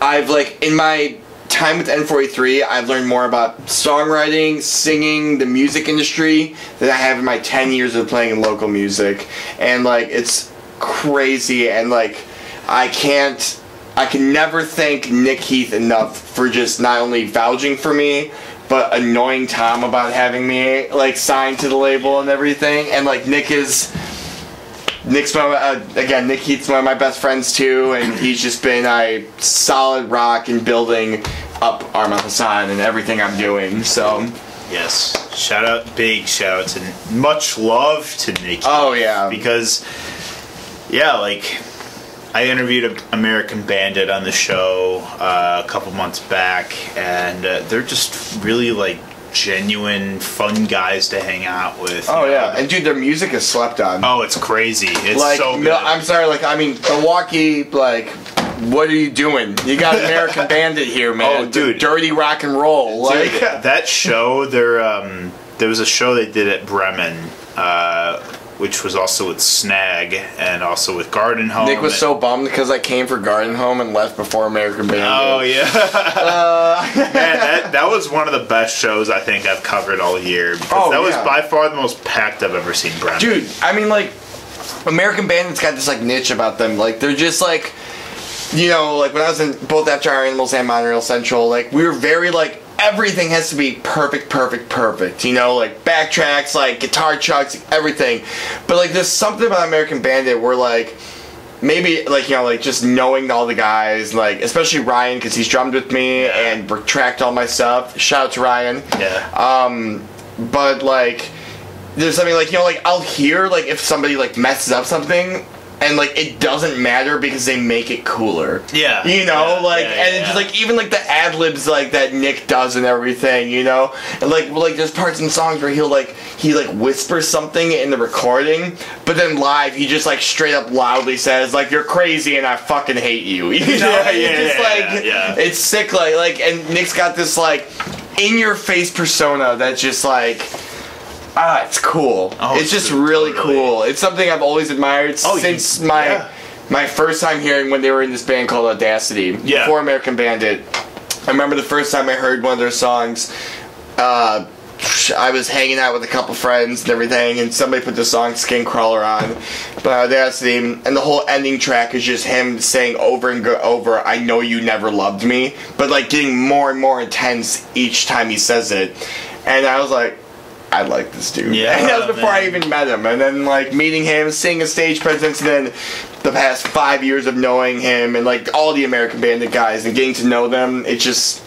I've like in my time with N43, I've learned more about songwriting, singing, the music industry than I have in my 10 years of playing in local music. And like, it's crazy. And like, I can't, I can never thank Nick Heath enough for just not only vouching for me, but annoying Tom about having me like signed to the label and everything. And like, Nick is. Nick's my uh, again. Nick Heath's one of my best friends too, and he's just been a solid rock in building up Arman Hassan and everything I'm doing. So, Yes. Shout out, big shout out to much love to Nikki. oh yeah, Because, yeah, like, I interviewed American Bandit on the show uh, a couple months back, and uh, they're just really, like, genuine, fun guys to hang out with. Oh know? yeah, and dude, their music is slept on. oh, it's crazy. It's like, so good. Mil- I'm sorry, like I mean, Milwaukee, like. What are you doing? You got American Bandit here, man. Oh, The dude. dirty rock and roll. Like, Dude, that show, there, um, there was a show they did at Bremen, uh, which was also with Snag and also with Garden Home. Nick was so bummed because I came for Garden Home and left before American Bandit. Oh yeah, Uh, man, that that was one of the best shows I think I've covered all year. Because Oh, that was by far the most packed I've ever seen Bremen. dude i mean like american bandits got this like niche about them like they're just like you know like when i was in both after our animals and monorail central like we were very like everything has to be perfect perfect perfect you know like backtracks like guitar chucks everything but like there's something about american bandit where like maybe like you know like just knowing all the guys like especially ryan because he's drummed with me Yeah. and tracked all my stuff shout out to ryan Yeah. um, but like, there's something like you know, like I'll hear like if somebody like messes up something, and like it doesn't matter because they make it cooler. Yeah. You know, Yeah, like, yeah, and yeah. it's just like even like the ad libs like that Nick does and everything. You know, and like well, like there's parts in songs where he'll like he like whispers something in the recording, but then live he just like straight up loudly says like you're crazy and I fucking hate you. You know, Yeah, it's like yeah, yeah. it's sick like like and Nick's got this like in your face persona that's just like ah it's cool Oh, it's just dude, really totally. cool it's something i've always admired Oh, you- since my yeah. my first time hearing when they were in this band called audacity Yeah. before american bandit i remember the first time i heard one of their songs uh I was hanging out with a couple friends and everything, and somebody put the song "Skin Crawler" on by Audacity, and the whole ending track is just him saying over and go over, "I know you never loved me," but like getting more and more intense each time he says it, and I was like, I like this dude. Yeah, and that was before I even met him, and then like meeting him, seeing his stage presence, and then the past five years of knowing him, and like all the American Bandit guys, and getting to know them, it's just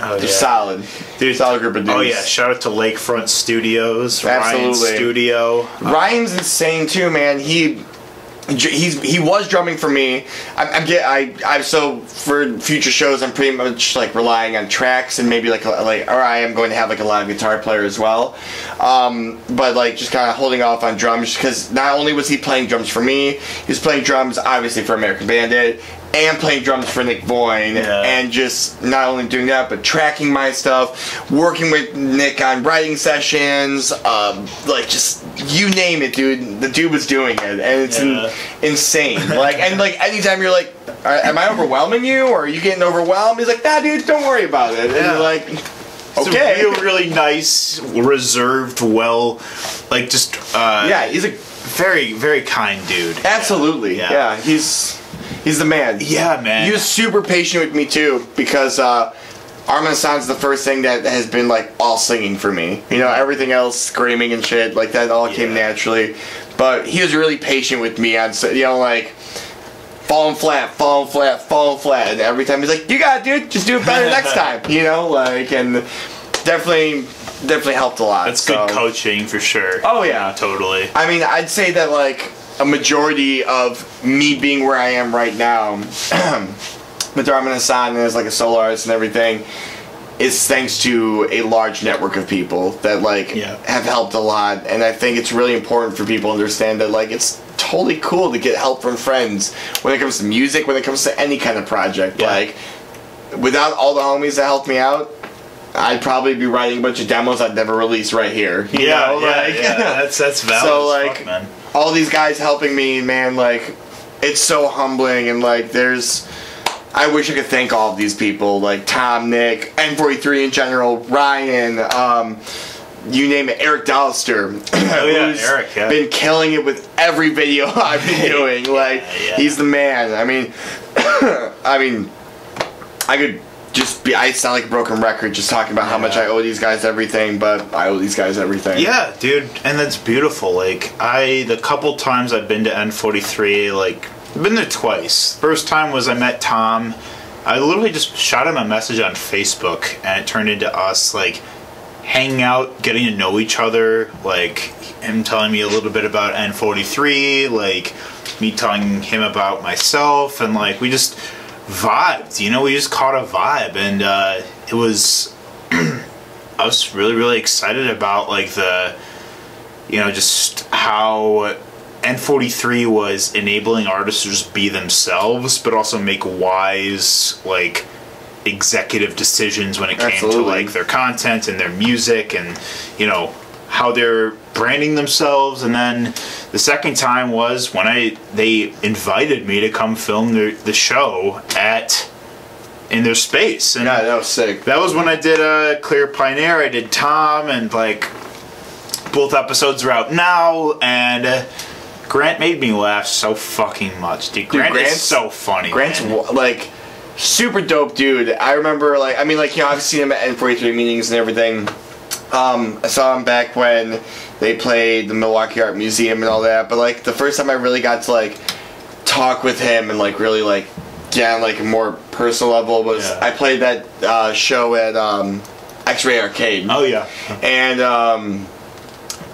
Oh, they're yeah. solid, Dude, solid group of dudes. Oh yeah, shout out to Lakefront Studios, Absolutely. Studio. Ryan's insane too, man. He he's he was drumming for me. I'm, I'm get I I so for future shows I'm pretty much like relying on tracks and maybe like like or I am going to have like a live guitar player as well. Um, but like just kind of holding off on drums because not only was he playing drums for me, he was playing drums obviously for American Bandit and playing drums for Nick Boyne Yeah. and just not only doing that but tracking my stuff, working with Nick on writing sessions, um, like just you name it, dude. The dude was doing it, and it's in- insane. Like and like anytime you're like, am I overwhelming you or are you getting overwhelmed? He's like, nah, dude, don't worry about it. And Yeah. you're like, It's okay, a real, really nice, reserved, well, like just uh, yeah, he's a very, very kind dude. absolutely, Yeah. yeah, he's he's the man. Yeah, man. He was super patient with me too because uh, Arman Hassan's the first thing that has been like all singing for me. You know, everything else screaming and shit like that all came naturally. But he was really patient with me on you know like falling flat, falling flat, falling flat, and every time he's like, "You got it, dude. Just do it better next time." You know, like and definitely definitely helped a lot. That's so. good coaching for sure. Oh, yeah. totally. I mean, I'd say that like a majority of me being where I am right now, with Arman Hassan as like a solo artist and everything, is thanks to a large network of people that like Yeah. have helped a lot. And I think it's really important for people to understand that like it's totally cool to get help from friends when it comes to music, when it comes to any kind of project. Yeah. Like without all the homies that helped me out. I'd probably be writing a bunch of demos I'd never release right here. you Yeah, know, yeah, like- yeah. That's that's valid. So, like, fuck, man. All these guys helping me, man, like it's so humbling and like there's I wish I could thank all of these people, like Tom, Nick, N43 in general, Ryan, um, you name it, Eric Dollister, Oh, yeah, who's Eric, yeah. been killing it with every video I've been doing. Like yeah. he's the man. I mean, I mean, I could just be. I sound like a broken record just talking about how much I owe these guys everything, but I owe these guys everything. Yeah, dude, and that's beautiful. Like I, the couple times I've been to N43, like I've been there twice. First time was I met Tom. I literally just shot him a message on Facebook, and it turned into us like hanging out, getting to know each other. Like him telling me a little bit about N43, like me telling him about myself, and like we just vibed. You know, we just caught a vibe, and uh, it was I was really really excited about like the you know just how N43 was enabling artists to just be themselves, but also make wise like executive decisions when it came Absolutely. to like their content and their music and you know how they're branding themselves and then the second time was when I they invited me to come film the, the show at in their space and Yeah, that was sick. that was when I did uh, Clear Pioneer. I did Tom, and like both episodes are out now. And uh, Grant made me laugh so fucking much. Dude, Grant Grant's- is so funny. Grant's man. like super dope dude. I remember like I mean like you know I've seen him at N43 meetings and everything. Um, I saw him back when they played the Milwaukee Art Museum and all that. But like the first time I really got to like talk with him and like really like get on like a more personal level was Yeah. I played that uh, show at um, X-Ray Arcade. Oh yeah, and um,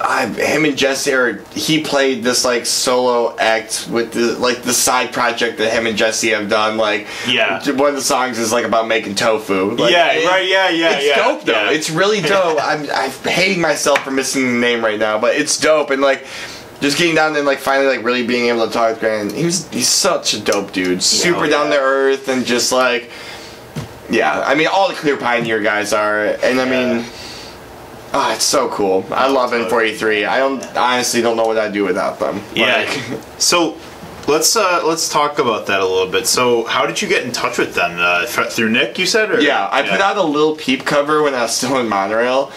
I, him and Jesse, or he played this like solo act with the like the side project that him and Jesse have done. Like, Yeah. one of the songs is like about making tofu. Like, Yeah, it- right, yeah, yeah, It's yeah, dope though. yeah. It's really dope. I'm I'm hating myself for missing the name right now, but it's dope and like. Just getting down there and like finally like really being able to talk with Grant. He was he's such a dope dude. Super yeah. down to earth and just like yeah, I mean all the Clear Pioneer guys are and I mean Oh, it's so cool. I love N43. I don't honestly don't know what I'd do without them. yeah. Like, so let's uh, let's talk about that a little bit. So how did you get in touch with them? Uh, through Nick, you said? Or? yeah, I put out a Lil Peep cover when I was still in Monorail.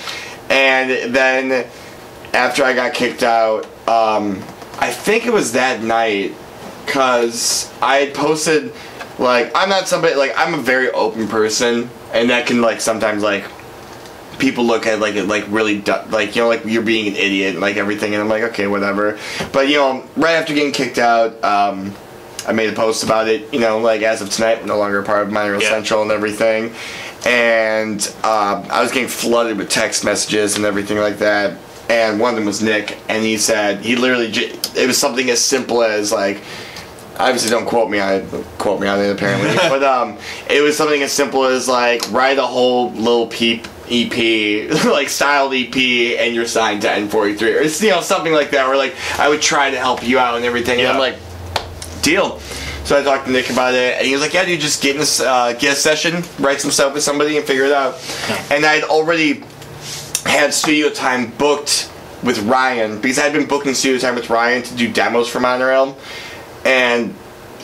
And then after I got kicked out, um, I think it was that night because I had posted like I'm not somebody like I'm a very open person and that can like sometimes like people look at like it like really du- like you know like you're being an idiot and like everything and I'm like okay whatever. But you know right after getting kicked out um I made a post about it you know like as of tonight I'm no longer a part of Monorail Yeah. Central and everything. And um, I was getting flooded with text messages and everything like that. And one of them was Nick and he said he literally j- it was something as simple as like obviously don't quote me on it quote me on it apparently. But um it was something as simple as like write a whole Lil Peep EP like styled EP and you're signed to N43 or it's you know something like that where like I would try to help you out and everything and I'm like deal. So I talked to Nick about it and he was like yeah dude just get in this uh, get a session write some stuff with somebody and figure it out. And I'd already had studio time booked with Ryan because I'd been booking studio time with Ryan to do demos for Monorail and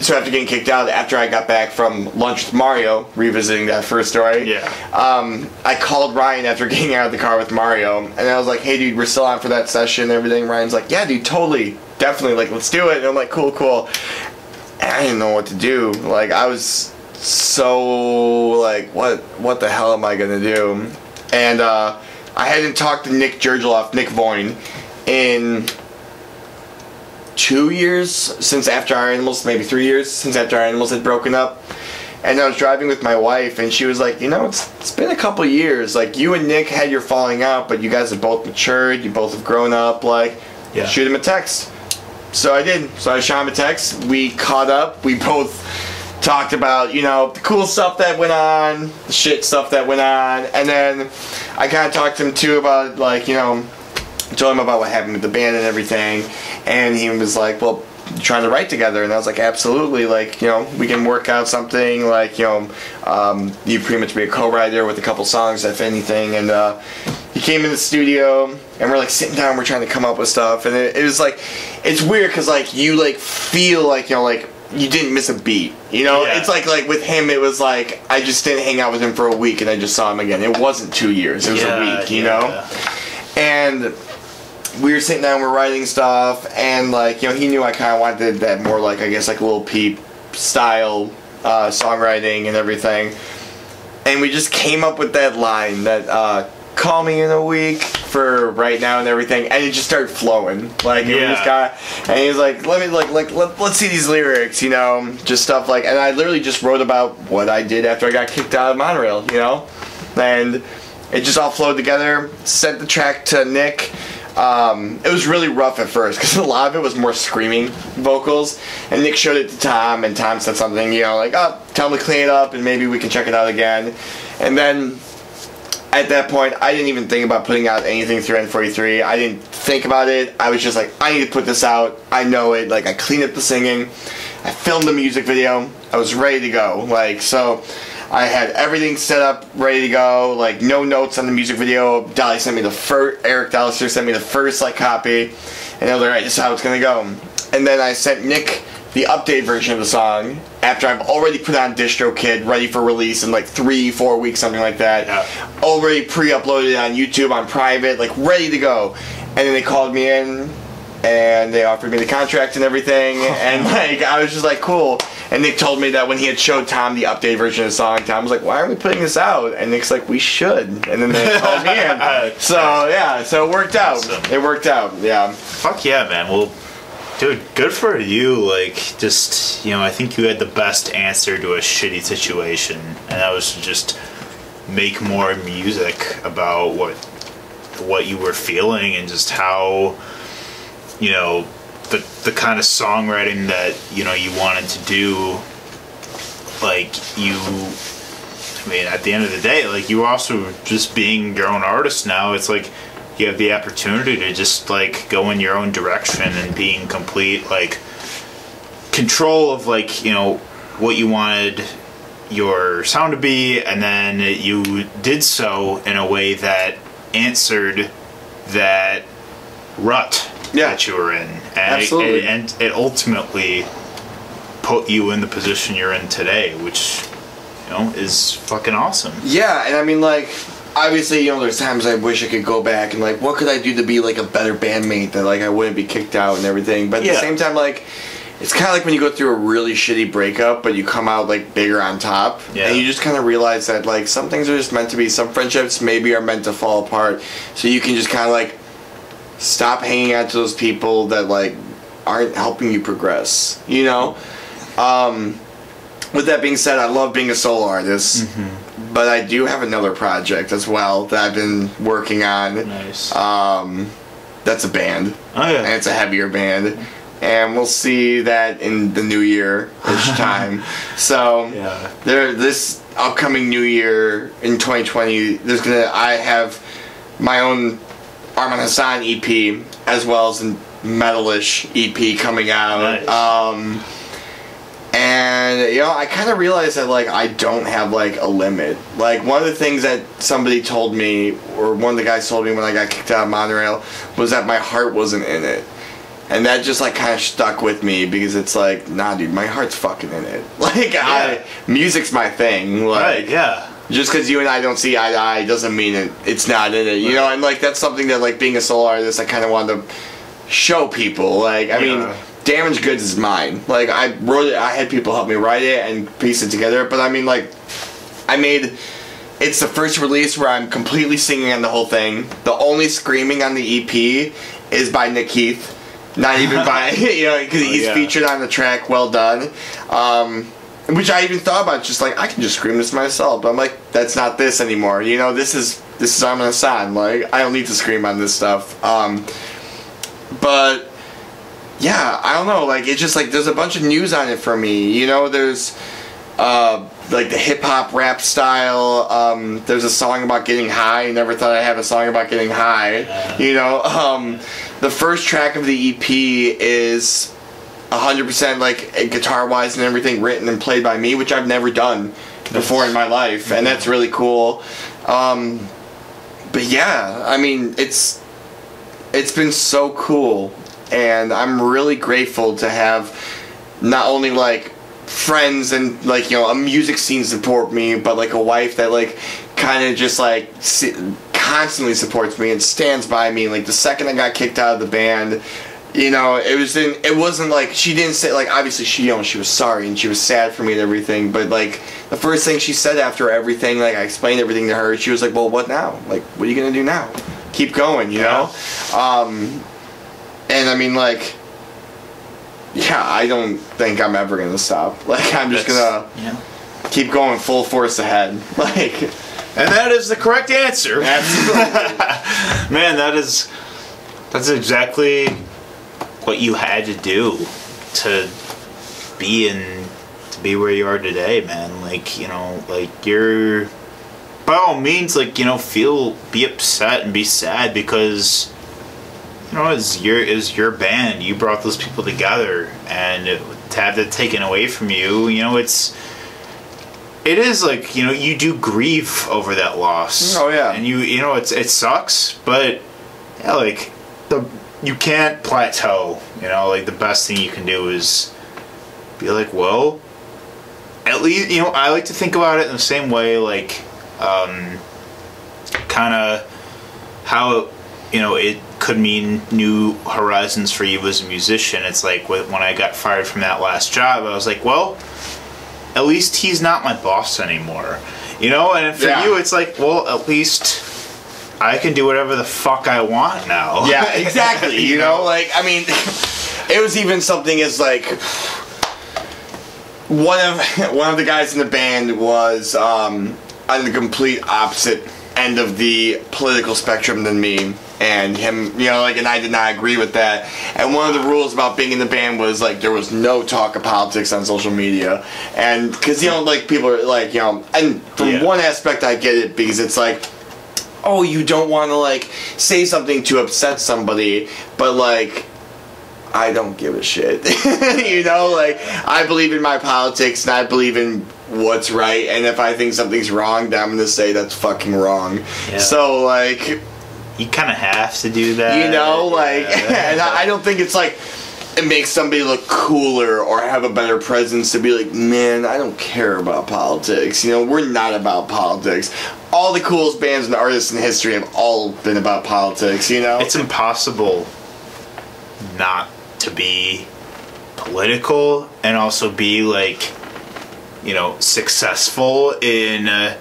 so after getting kicked out, after I got back from lunch with Mario, revisiting that first story, Yeah. um, I called Ryan after getting out of the car with Mario, and I was like, "Hey, dude, we're still on for that session and everything." Ryan's like, "Yeah, dude, totally, definitely, like, let's do it." And I'm like, "Cool, cool." And I didn't know what to do. Like, I was so like, what, what the hell am I gonna do? And uh, I hadn't talked to Nick Jurgeloff, Nick Voin, in two years since After Our Animals, maybe three years since After Our Animals had broken up. And I was driving with my wife, and she was like, "You know, it's it's been a couple years. Like you and Nick had your falling out, but you guys have both matured. You both have grown up. Like, Yeah. shoot him a text." So I did. So I shot him a text. We caught up. We both talked about you know the cool stuff that went on, the shit stuff that went on, and then I kind of talked to him too about like you know told him about what happened with the band and everything, and he was like, "Well, trying to write together," and I was like, "Absolutely! Like, you know, we can work out something. Like, you know, um, you pretty much be a co-writer with a couple songs, if anything." And uh, he came in the studio, and we're like sitting down, we're trying to come up with stuff, and it, it was like, it's weird because like you like feel like you know like. You didn't miss a beat, you know. Yeah. It's like like with him, it was like I just didn't hang out with him for a week, and I just saw him again. It wasn't two years; it was a week, you know and we were sitting down, we're writing stuff, and like you know, he knew I kind of wanted that more like I guess like a Lil Peep style uh, songwriting and everything, and we just came up with that line that uh, "call me in a week" for right now and everything, and it just started flowing. Like it Yeah. just got, and he was like, "Let me like like let, let's see these lyrics," you know, just stuff like, and I literally just wrote about what I did after I got kicked out of Monorail, you know, and it just all flowed together. Sent the track to Nick. Um, it was really rough at first because a lot of it was more screaming vocals, and Nick showed it to Tom, and Tom said something, you know, like, "Oh, tell him to clean it up, and maybe we can check it out again." And then at that point, I didn't even think about putting out anything through N43. I didn't think about it. I was just like, I need to put this out. I know it. Like, I cleaned up the singing. I filmed the music video. I was ready to go. Like, so I had everything set up, ready to go. Like, no notes on the music video. Dolly sent me the first, Eric Dallister sent me the first, like, copy. And I was like, alright, this is how it's gonna go. And then I sent Nick the update version of the song after I've already put on DistroKid ready for release in like three, four weeks, something like that. Yeah. Already pre-uploaded on YouTube on private, like ready to go. And then they called me in and they offered me the contract and everything. and like I was just like, cool. And Nick told me that when he had showed Tom the update version of the song, Tom was like, "Why aren't we putting this out?" And Nick's like, "We should." And then they called me in. So yeah, so it worked out. Awesome. It worked out. Yeah. Fuck yeah, man. Well, dude, good for you. Like, just, you know, I think you had the best answer to a shitty situation, and that was just make more music about what what you were feeling and just how you know the the kind of songwriting that you know you wanted to do like you I mean at the end of the day like you also just being your own artist now it's like you have the opportunity to just like go in your own direction and being complete like control of like you know what you wanted your sound to be and then you did so in a way that answered that rut Yeah. that you were in and Absolutely. it, and it ultimately put you in the position you're in today which you know is fucking awesome Yeah, and I mean, like, obviously, you know, there's times I wish I could go back and, like, what could I do to be, like, a better bandmate that, like, I wouldn't be kicked out and everything. But at Yeah. the same time, like, it's kind of like when you go through a really shitty breakup, but you come out, like, bigger on top. Yeah. And you just kind of realize that, like, some things are just meant to be. Some friendships maybe are meant to fall apart. So you can just kind of, like, stop hanging out to those people that, like, aren't helping you progress, you know? Um, with that being said, I love being a solo artist, but I do have another project as well that I've been working on. nice Um, that's a band, oh and yeah it's a heavier band, and we'll see that in the new year ish time. So yeah there, this upcoming new year in 2020, there's gonna I have my own Arman Hassan EP as well as a metalish EP coming out. Nice. Um, and you know, I kind of realized that like I don't have like a limit. Like one of the things that somebody told me, or one of the guys told me when I got kicked out of Monorail, was that my heart wasn't in it. And that just like kind of stuck with me because it's like, nah, dude, my heart's fucking in it. Like, I, music's my thing. Like, right yeah just because you and I don't see eye to eye doesn't mean it, it's not in it, you know. And like that's something that like being a solo artist, I kind of wanted to show people. Like I mean, Yeah. Damage Goods is mine. Like I wrote it, I had people help me write it and piece it together. But I mean, like I made. It's the first release where I'm completely singing on the whole thing. The only screaming on the EP is by Nick Heath. Not even by you know because Oh, he's yeah. featured on the track. Well done. Um, which I even thought about, just like I can just scream this myself. But I'm like, that's not this anymore. You know, this is this is Arman Hassan. Like I don't need to scream on this stuff. Um, but yeah, I don't know. Like it's just like there's a bunch of news on it for me. You know, there's uh, like the hip hop rap style. Um, there's a song about getting high. Never thought I'd have a song about getting high. You know, um, the first track of the EP is 100% like guitar wise and everything written and played by me, which I've never done before in my life, and that's really cool. Um, but yeah, I mean, it's it's been so cool, and I'm really grateful to have not only like friends and like you know a music scene support me, but like a wife that like kind of just like constantly supports me and stands by me. Like the second I got kicked out of the band, you know, it was in, it wasn't like she didn't say like obviously she you know she was sorry and she was sad for me and everything, but like the first thing she said after everything, like I explained everything to her, she was like, "Well, what now? Like, what are you gonna do now? Keep going, you know." Um, and I mean, like, yeah, I don't think I'm ever gonna stop. Like, I'm just gonna yeah keep going full force ahead. Like, and that is the correct answer absolutely. man that is that's exactly what you had to do to be in to be where you are today man like you know like you're by all means, like you know, feel be upset and be sad because you know it's your is your band. You brought those people together, and it, to have that taken away from you, you know, it's it is like you know you do grieve over that loss. Oh, yeah. and you you know it's it sucks, but yeah, like the you can't plateau. You know, like the best thing you can do is be like, well, at least you know I like to think about it in the same way, like um, kind of how you know it could mean new horizons for you as a musician. It's like when I got fired from that last job, I was like, well, at least he's not my boss anymore. You know, and for Yeah. you, it's like, well, at least I can do whatever the fuck I want now. Yeah, exactly. you know, like I mean, it was even something as like one of one of the guys in the band was um, on the complete opposite end of the political spectrum than me and him you know like and I did not agree with that and one of the rules about being in the band was like there was no talk of politics on social media and because you know like people are like you know and from Yeah. one aspect I get it because it's like oh, you don't want to like say something to upset somebody, but like I don't give a shit. you know, like I believe in my politics and I believe in what's right and if I think something's wrong, then I'm going to say that's fucking wrong. Yeah. So like, You kind of have to do that. you know, like Yeah. and I I don't think it's like it makes somebody look cooler or have a better presence to be like, man, I don't care about politics. You know, we're not about politics. All the coolest bands and artists in history have all been about politics. You know, it's impossible not to be political and also be like you know successful in uh,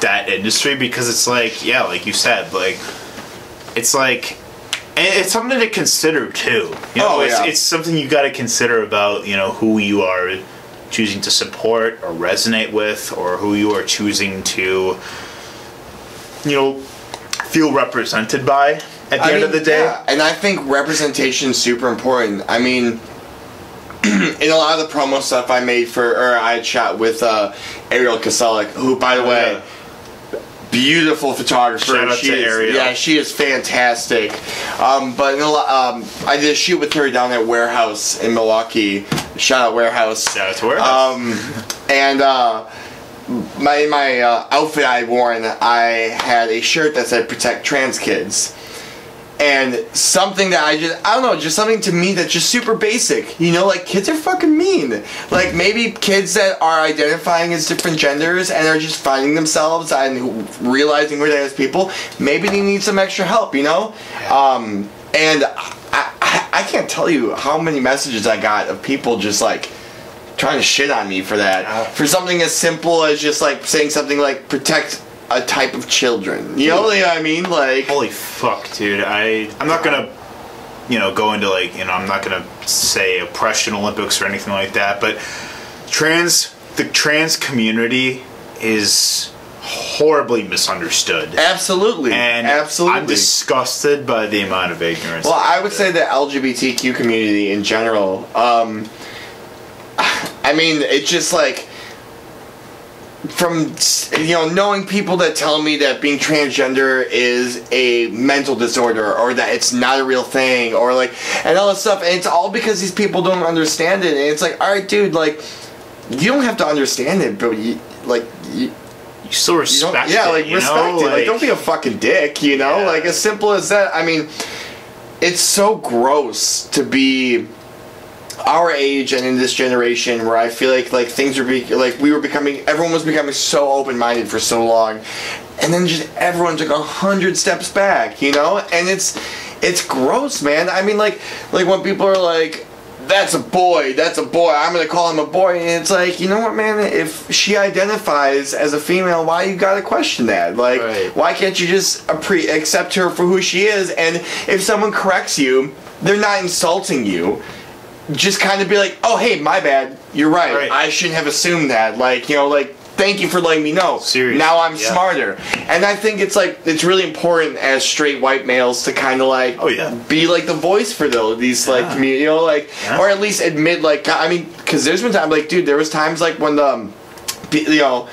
that industry because it's like yeah like you said like it's like and it's something to consider too you know Oh, it's, yeah. it's something you've got to consider about you know who you are choosing to support or resonate with or who you are choosing to you know feel represented by at the I end mean, of the day yeah, and I think representation is super important. I mean, in a lot of the promo stuff I made for, or I shot with uh, Ariel Kaselik, who, by the Oh, way, yeah. Beautiful photographer. Shout out she to is, Ariel. Yeah, she is fantastic. Um, but in a lot, um, I did a shoot with her down at Warehouse in Milwaukee. Shout out Warehouse. Shout out to Warehouse. Um, and uh, my my uh, outfit I worn, I had a shirt that said "Protect Trans Kids." And something that I just, I don't know, just something to me that's just super basic. You know, like kids are fucking mean. Like maybe kids that are identifying as different genders and are just finding themselves and realizing who they are as people, maybe they need some extra help, you know? Um, and I, I, I can't tell you how many messages I got of people just like, trying to shit on me for that. For something as simple as just like saying something like protect a type of children. You know, what I mean? Like Holy fuck, dude! I I'm not gonna, you know, go into like you know I'm not gonna say oppression Olympics or anything like that, but trans the trans community is horribly misunderstood, absolutely. and absolutely. I'm disgusted by the amount of ignorance. well, I would say the LGBTQ community in general. Um, I mean, it's just like from you know knowing people that tell me that being transgender is a mental disorder or that it's not a real thing or like and all this stuff and it's all because these people don't understand it and it's like all right dude like you don't have to understand it but you like you, you still respect don't, yeah, like you respect know? it. Like, don't be a fucking dick, you know? Yeah. Like as simple as that. I mean, it's so gross to be our age and in this generation where I feel like like things are be like we were becoming everyone was becoming so open minded for so long, and then just everyone took a hundred steps back, you know? And it's it's gross, man. I mean, like like when people are like. That's a boy. That's a boy. I'm gonna call him a boy, and it's like, you know what, man? If she identifies as a female, why you gotta question that? Like, Right. why can't you just appre- accept her for who she is? And if someone corrects you, they're not insulting you. Just kind of be like, oh, hey, my bad. You're right. Right. I shouldn't have assumed that. Like, you know, like, thank you for letting me know. Serious. Now I'm Yeah. smarter. And I think it's like, it's really important as straight white males to kind of like, Oh, yeah. be like the voice for those, these like, Yeah. community, you know, like, Yeah. or at least admit, like, I mean, because there's been times, like, dude, there was times like when the, um, you know,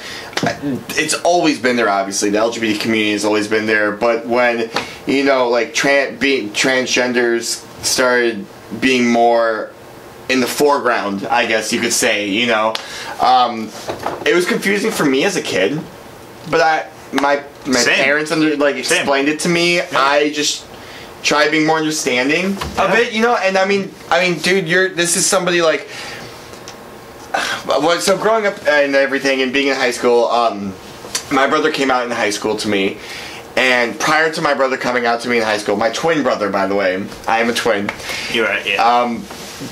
it's always been there. Obviously, the LGBT community has always been there. But when you know, like tran- being transgenders started being more in the foreground, I guess you could say. You know, um, it was confusing for me as a kid, but I my my Same. parents under like Same. explained it to me. I just tried being more understanding of Yeah. it. You know, and I mean, I mean, dude, you're this is somebody like. Well, so growing up and everything and being in high school, um, my brother came out in high school to me, and prior to my brother coming out to me in high school, my twin brother, by the way, I am a twin. You're right. Yeah. Um,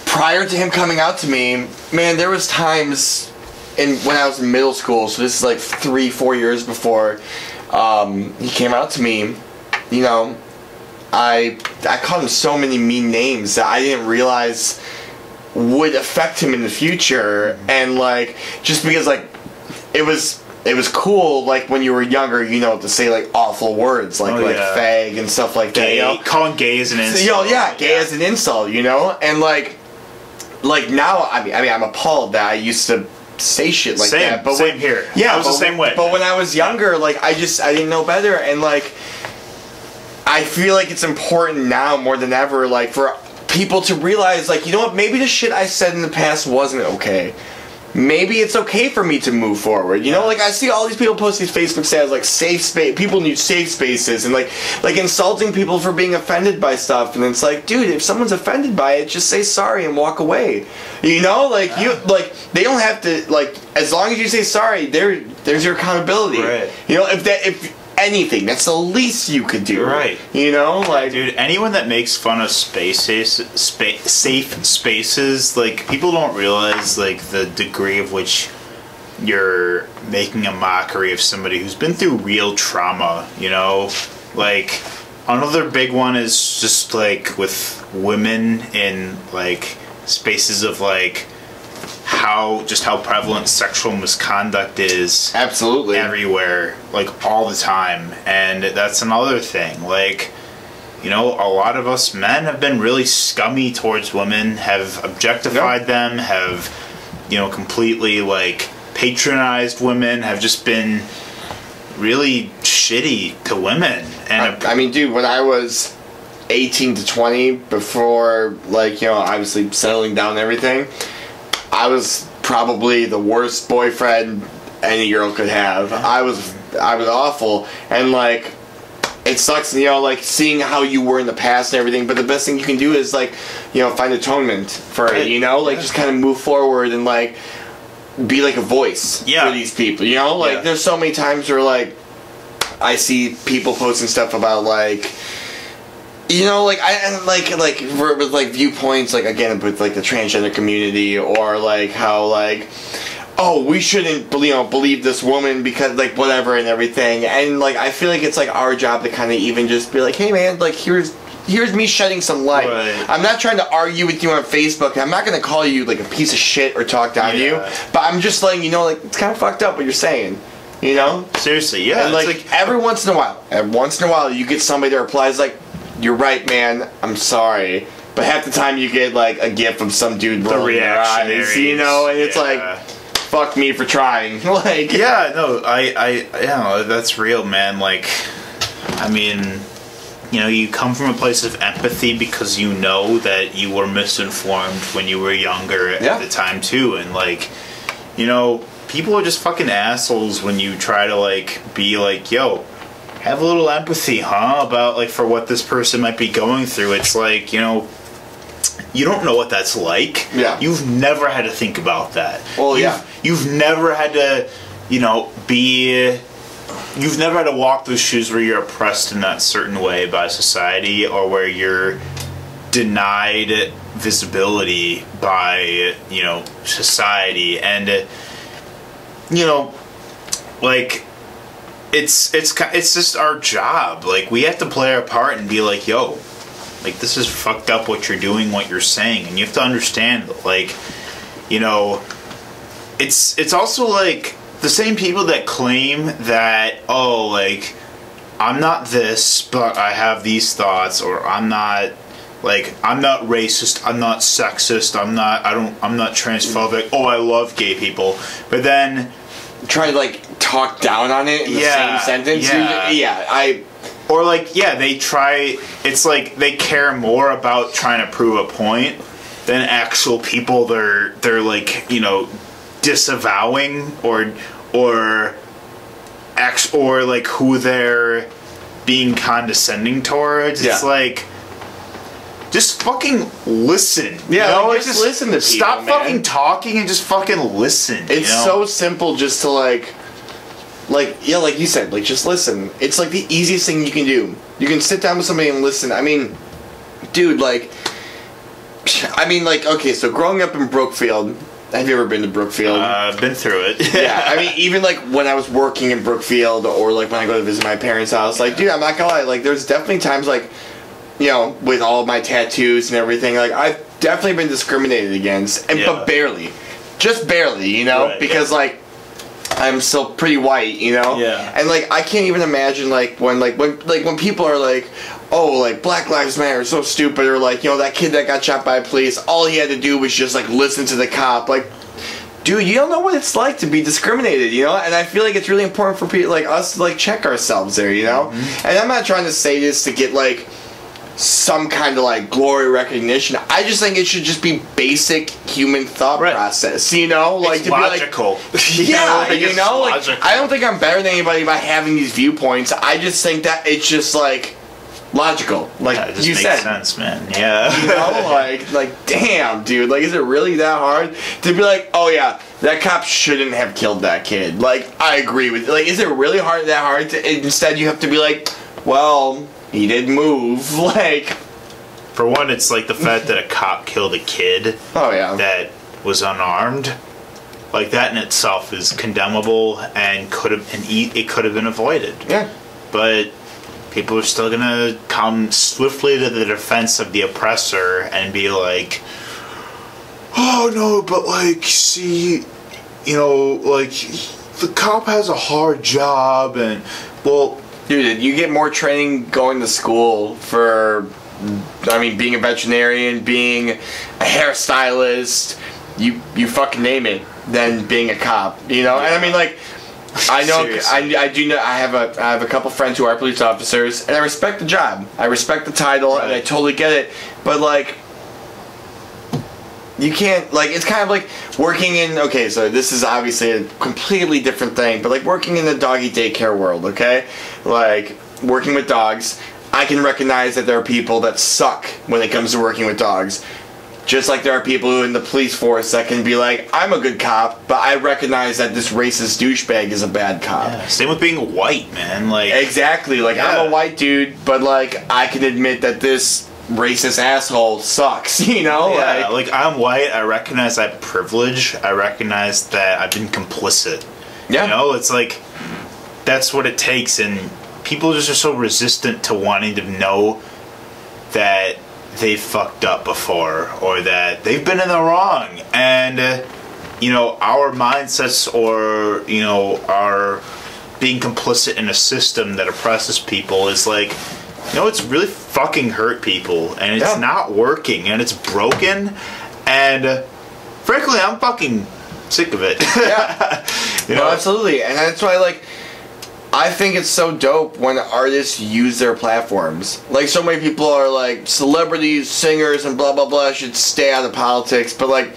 prior to him coming out to me, man, there was times in when I was in middle school. So this is like three, four years before um, he came out to me. You know, I I called him so many mean names that I didn't realize would affect him in the future, and like just because like it was. It was cool, like when you were younger, you know, to say like awful words, like Oh, like yeah. fag and stuff like that. Calling gay, You know? calling gays an insult. Yo, yeah, gay as an insult, you know, and like, like now, I mean, I mean, I'm appalled that I used to say shit like Same, that. But same when, here. Yeah, I was but, the same way. But when I was younger, like, I just I didn't know better, and like, I feel like it's important now more than ever, like, for people to realize, like, you know what, maybe the shit I said in the past wasn't okay. Maybe it's okay for me to move forward. You know, like I see all these people post these Facebook status like safe space. People need safe spaces and like like insulting people for being offended by stuff. And it's like, dude, if someone's offended by it, just say sorry and walk away. You know, like you like they don't have to like as long as you say sorry, there there's your accountability. Right. You know, if that if anything, that's the least you could do. Right. You know, like Dude, anyone that makes fun of spaces, spa- safe spaces, like people don't realize like the degree of which you're making a mockery of somebody who's been through real trauma. You know, like another big one is just like with women in like spaces of like how just how prevalent sexual misconduct is absolutely. everywhere, like all the time. And that's another thing. Like, you know, a lot of us men have been really scummy towards women, have objectified them, have, you know, completely like patronized women, have just been really shitty to women. And I, I mean, dude, when I was 18 to 20, before, like, you know, obviously settling down and everything, I was probably the worst boyfriend any girl could have. I was, I was awful. And, like, it sucks, you know, like, seeing how you were in the past and everything, but the best thing you can do is, like, you know, find atonement for it, you know? Like, Yeah. just kind of move forward and, like, be like a voice Yeah. for these people, you know? Like, Yeah. there's so many times where, like, I see people posting stuff about like you know like I and like like for- with like viewpoints like again with like the transgender community or like how like oh we shouldn't you know believe this woman because like whatever and everything. And like I feel like it's like our job to kind of even just be like hey man like here's here's me shedding some light. Right. I'm not trying to argue with you on Facebook. I'm not gonna call you like a piece of shit or talk down to you. But I'm just letting you know like it's kind of fucked up what you're saying you know? Seriously, yeah, and it's like, every once in a while, every once in a while, you get somebody that replies like, "You're right, man. I'm sorry." But half the time, you get like a gift from some dude the their eyes, you know, and it's yeah. like, "Fuck me for trying." like, yeah no i i yeah that's real man like i mean you know you come from a place of empathy because you know that you were misinformed when you were younger at the time too and like you know people are just fucking assholes when you try to like be like yo have a little empathy huh about like for what this person might be going through it's like you know you don't know what that's like. Yeah. You've never had to think about that. Well, you've, yeah. You've never had to, you know, be. You've never had to walk those shoes where you're oppressed in that certain way by society or where you're denied visibility by, you know, society. And, you know, like, it's it's it's just our job. Like we have to play our part and be like, "Yo, like this is fucked up what you're doing, what you're saying." And you have to understand like, you know, it's it's also like the same people that claim that oh, like I'm not this, but I have these thoughts or I'm not like I'm not racist, I'm not sexist, I'm not I don't I'm not transphobic. Oh, I love gay people. But then try like talk down on it in the Yeah, same sentence. yeah. yeah. I or like yeah they try it's like they care more about trying to prove a point than actual people they're they're like you know disavowing or or ex or like who they're being condescending towards it's like just fucking listen. Yeah, you know? like, It's just listen to people, Stop man. fucking talking and just fucking listen. you It's know? so simple just to like like yeah, like you said, like just listen. It's like the easiest thing you can do. You can sit down with somebody and listen. I mean, dude, like I mean like okay, so growing up in Brookfield, have you ever been to Brookfield? Uh, been through it. yeah, I mean, even like when I was working in Brookfield, or like when I go to visit my parents' house, like, dude, I'm not gonna lie, like, there's definitely times, like, you know, with all my tattoos and everything, like, I've definitely been discriminated against, and Yeah. but barely, just barely, you know, Right, because yeah. like. I'm still pretty white, you know. Yeah. And like, I can't even imagine like when like when like when people are like, oh, like Black Lives Matter is so stupid, or like you know that kid that got shot by police, all he had to do was just like listen to the cop, like dude, you don't know what it's like to be discriminated, you know? And I feel like it's really important for people like us to like check ourselves there, you know? Mm-hmm. And I'm not trying to say this to get like some kind of like glory recognition. I just think it should just be basic human thought Right. process, you know? Like it's to logical. be like yeah, you know, like. I don't think I'm better than anybody by having these viewpoints. I just think that it's just like logical. Like Yeah, you makes said. sense, man. Yeah. You know, like, like, damn, dude. Like, is it really that hard to be like, oh yeah, that cop shouldn't have killed that kid? Like, I agree with. Like, is it really hard that hard? To, instead, you have to be like, well, he did move. Like, For one, it's like the fact that a cop killed a kid oh yeah, that was unarmed. Like that in itself is condemnable and could have and e- it could have been avoided. yeah, But people are still gonna come swiftly to the defense of the oppressor and be like, "Oh no, but like, see, you know, like the cop has a hard job, and well, dude. You get more training going to school for. I mean, being a veterinarian, being a hairstylist, you you fucking name it, than being a cop. You know, and I mean, like. I know. Seriously. I, I do know. I have a I have a couple friends who are police officers, and I respect the job. I respect the title, and I totally get it. But like, you can't like. It's kind of like working in. Okay, so this is obviously a completely different thing, but like working in the doggy daycare world. Okay, like working with dogs. I can recognize that there are people that suck when it comes to working with dogs. Just like there are people who in the police force that can be like, I'm a good cop, but I recognize that this racist douchebag is a bad cop. yeah, same with being white, man. Like, Exactly. Like I'm a white dude, but like I can admit that this racist asshole sucks. You know? Yeah, like, like I'm white. I recognize I have privilege. I recognize that I've been complicit. Yeah. You know, it's like that's what it takes, and people just are so resistant to wanting to know that they've fucked up before or that they've been in the wrong, and uh, you know our mindsets or you know our being complicit in a system that oppresses people is like you know it's really fucking hurt people and it's Yeah. not working and it's broken and uh, frankly i'm fucking sick of it yeah. you No, know absolutely. And that's why like I think it's so dope when artists use their platforms. Like so many people are like celebrities, singers and blah blah blah should stay out of politics, but like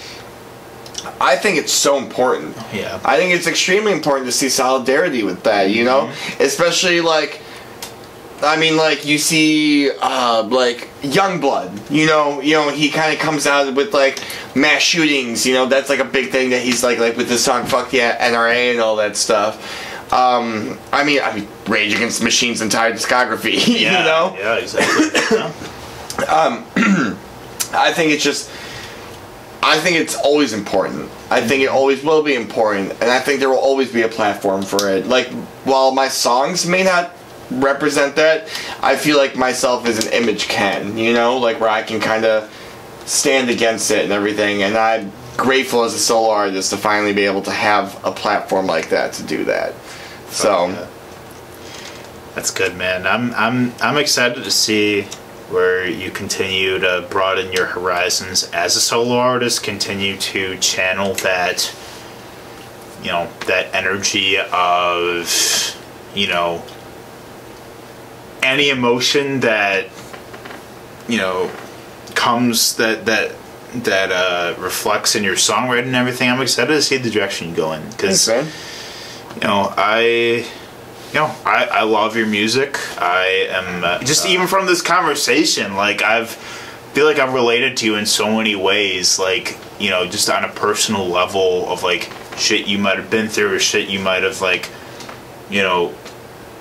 I think it's so important. yeah I think it's extremely important to see solidarity with that, you know? Especially like I mean like you see uh like Yungblud, you know, you know, he kinda comes out with like mass shootings, you know, that's like a big thing that he's like like with the song Fuck Yeah NRA and all that stuff. Um I mean I mean Rage Against the Machine's entire discography, you know? yeah exactly Yeah. I think it's just. I think it's always important. I think it always will be important, and I think there will always be a platform for it. Like, while my songs may not represent that, I feel like myself as an image can, you know, like where I can kind of stand against it and everything. And I'm grateful as a solo artist to finally be able to have a platform like that to do that. So, Yeah. That's good, man. I'm I'm I'm excited to see where you continue to broaden your horizons as a solo artist, continue to channel that you know that energy of you know any emotion that you know comes that that that uh, reflects in your songwriting and everything. I'm excited to see the direction you go in because. You know I you know I, I love your music. I am uh, just even from this conversation like I've feel like I've related to you in so many ways like you know just on a personal level of like shit you might have been through or shit you might have like you know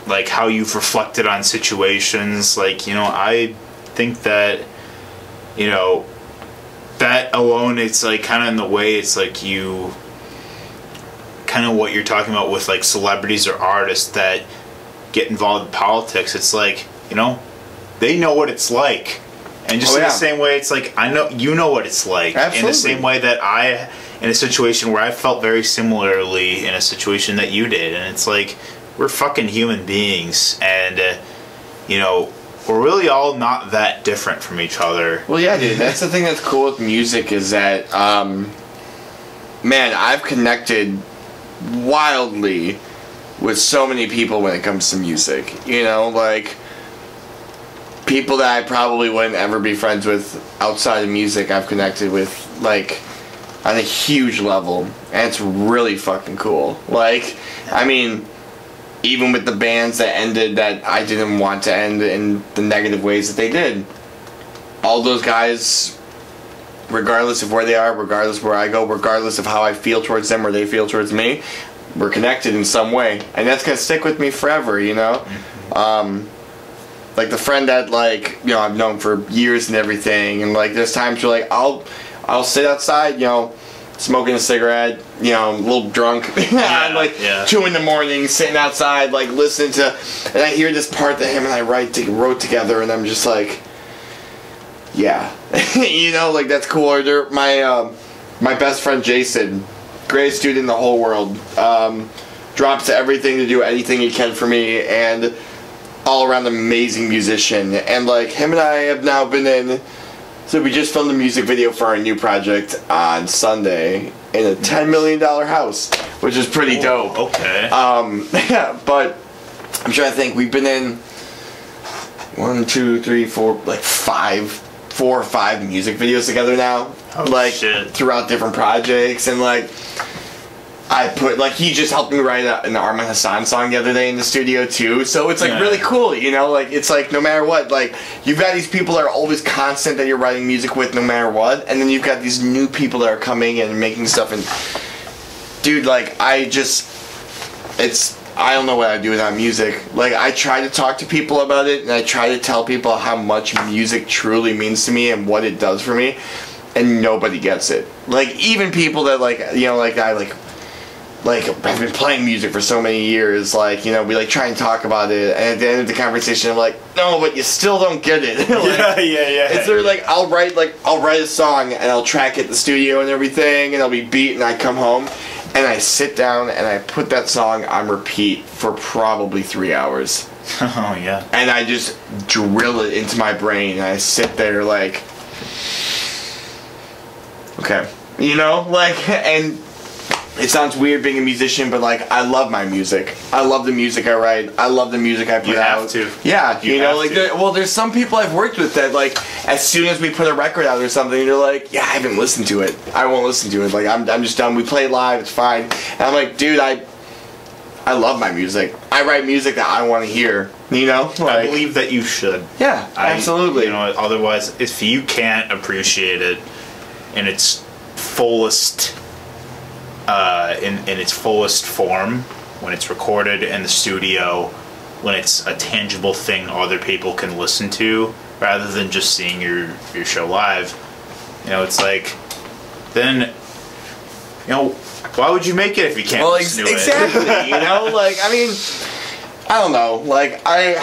like how you've reflected on situations like you know I think that you know that alone it's like kind of in the way it's like you kind of what you're talking about with like celebrities or artists that get involved in politics. It's like you know they know what it's like. And just Oh, in yeah. the same way it's like i know you know what it's like. In the same way that i in a situation where i felt very similarly in a situation that you did. And it's like we're fucking human beings. And uh, you know we're really all not that different from each other. Well, yeah, dude. That's the thing that's cool with music is that, um, man, I've connected wildly with so many people when it comes to music. You know, like people that I probably wouldn't ever be friends with outside of music. I've connected with like on a huge level, and it's really fucking cool. Like, I mean. Even with the bands that ended that I didn't want to end in the negative ways that they did, all those guys, regardless of where they are, regardless of where I go, regardless of how I feel towards them or they feel towards me, we're connected in some way, and that's gonna stick with me forever. You know, um, like the friend that like you know I've known for years and everything, and like there's times where like I'll I'll sit outside, you know. Smoking a cigarette, you know, a little drunk, and like yeah. two in the morning, sitting outside, like listening to, and I hear this part that him and I write to, wrote together, and I'm just like, yeah, you know, like that's cool. Or my um, my best friend Jason, greatest dude in the whole world, um, drops everything to do anything he can for me, and all around amazing musician. And like him and I have now been in. So we just filmed a music video for our new project on Sunday in a ten million dollar house, which is pretty dope. okay Um, yeah, but I'm trying to think. We've been in one, two, three, four, like five, four or five music videos together now. Oh, like shit. throughout different projects, and like I put like he just helped me write a, an Arman Hassan song the other day in the studio too. So it's like Yeah. really cool, you know. Like it's like no matter what, like you've got these people that are always constant that you're writing music with, no matter what, and then you've got these new people that are coming and making stuff. And dude, like I just, it's I don't know what I'd do without music. Like I try to talk to people about it, and I try to tell people how much music truly means to me and what it does for me, and nobody gets it. Like even people that like you know like I like like I've been playing music for so many years, like, you know, we like try and talk about it and at the end of the conversation I'm like, No, but you still don't get it. Like, yeah yeah yeah It's sort like I'll write like I'll write a song and I'll track it in the studio and everything and I'll be beat and I come home and I sit down and I put that song on repeat for probably three hours. oh yeah And I just drill it into my brain and I sit there like Okay. You know, like and it sounds weird being a musician, but like I love my music. I love the music I write. I love the music I put You have out. to. Yeah, you, You know, like there, well, there's some people I've worked with that like as soon as we put a record out or something, they're like, yeah, I haven't listened to it. I won't listen to it. Like I'm, I'm just done. We play live. It's fine. And I'm like, dude, I, I love my music. I write music that I want to hear. You know, I believe that you should yeah, I- absolutely. you know otherwise if you can't appreciate it in its fullest uh, in, in its fullest form when it's recorded in the studio when it's a tangible thing other people can listen to rather than just seeing your your show live you know it's like then you know why would you make it if you can't Well, ex- listen to it exactly. you know, like I mean, I don't know. Like I,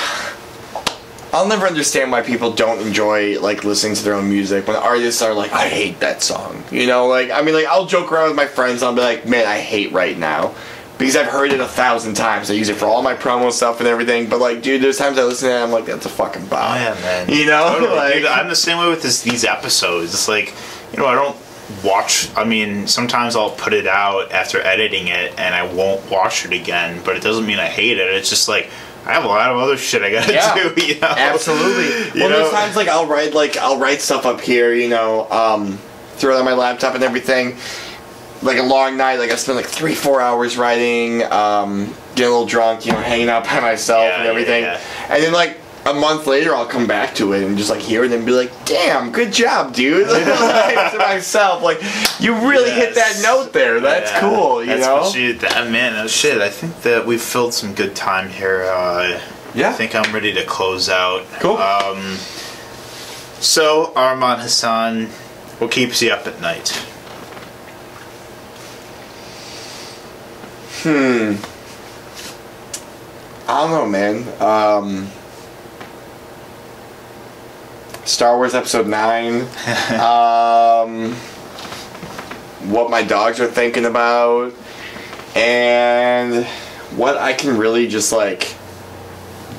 I'll never understand why people don't enjoy like listening to their own music when artists are like, I hate that song. You know, like I mean, like I'll joke around with my friends. And I'll be like, man, I hate right now. Because I've heard it a thousand times. I use it for all my promo stuff and everything. But like, dude, there's times I listen to it and I'm like, that's a fucking bomb. Oh yeah, man. You know, Totally, like, dude, I'm the same way with this, these episodes. It's like, you know, I don't, watch. I mean, sometimes I'll put it out after editing it, and I won't watch it again. But it doesn't mean I hate it. It's just like I have a lot of other shit I gotta Yeah, do. You know? Absolutely. You well, there's know? times like I'll write like I'll write stuff up here, you know, um, throw it on my laptop and everything. Like a long night, like I spend like three, four hours writing, um, getting a little drunk, you know, hanging out by myself Yeah, and yeah, everything. yeah. And then like a month later, I'll come back to it and just like hear it and be like, "Damn, good job, dude!" like, to myself, like you really hit that note there. That's Yeah. cool, you That's know. what you- that, man, oh, shit. I think that we've filled some good time here. Uh, Yeah. I think I'm ready to close out. Cool. Um, so, Arman Hassan, what keeps you up at night? Hmm. I don't know, man. Um, Star Wars Episode 9. um, what my dogs are thinking about. And what I can really just, like,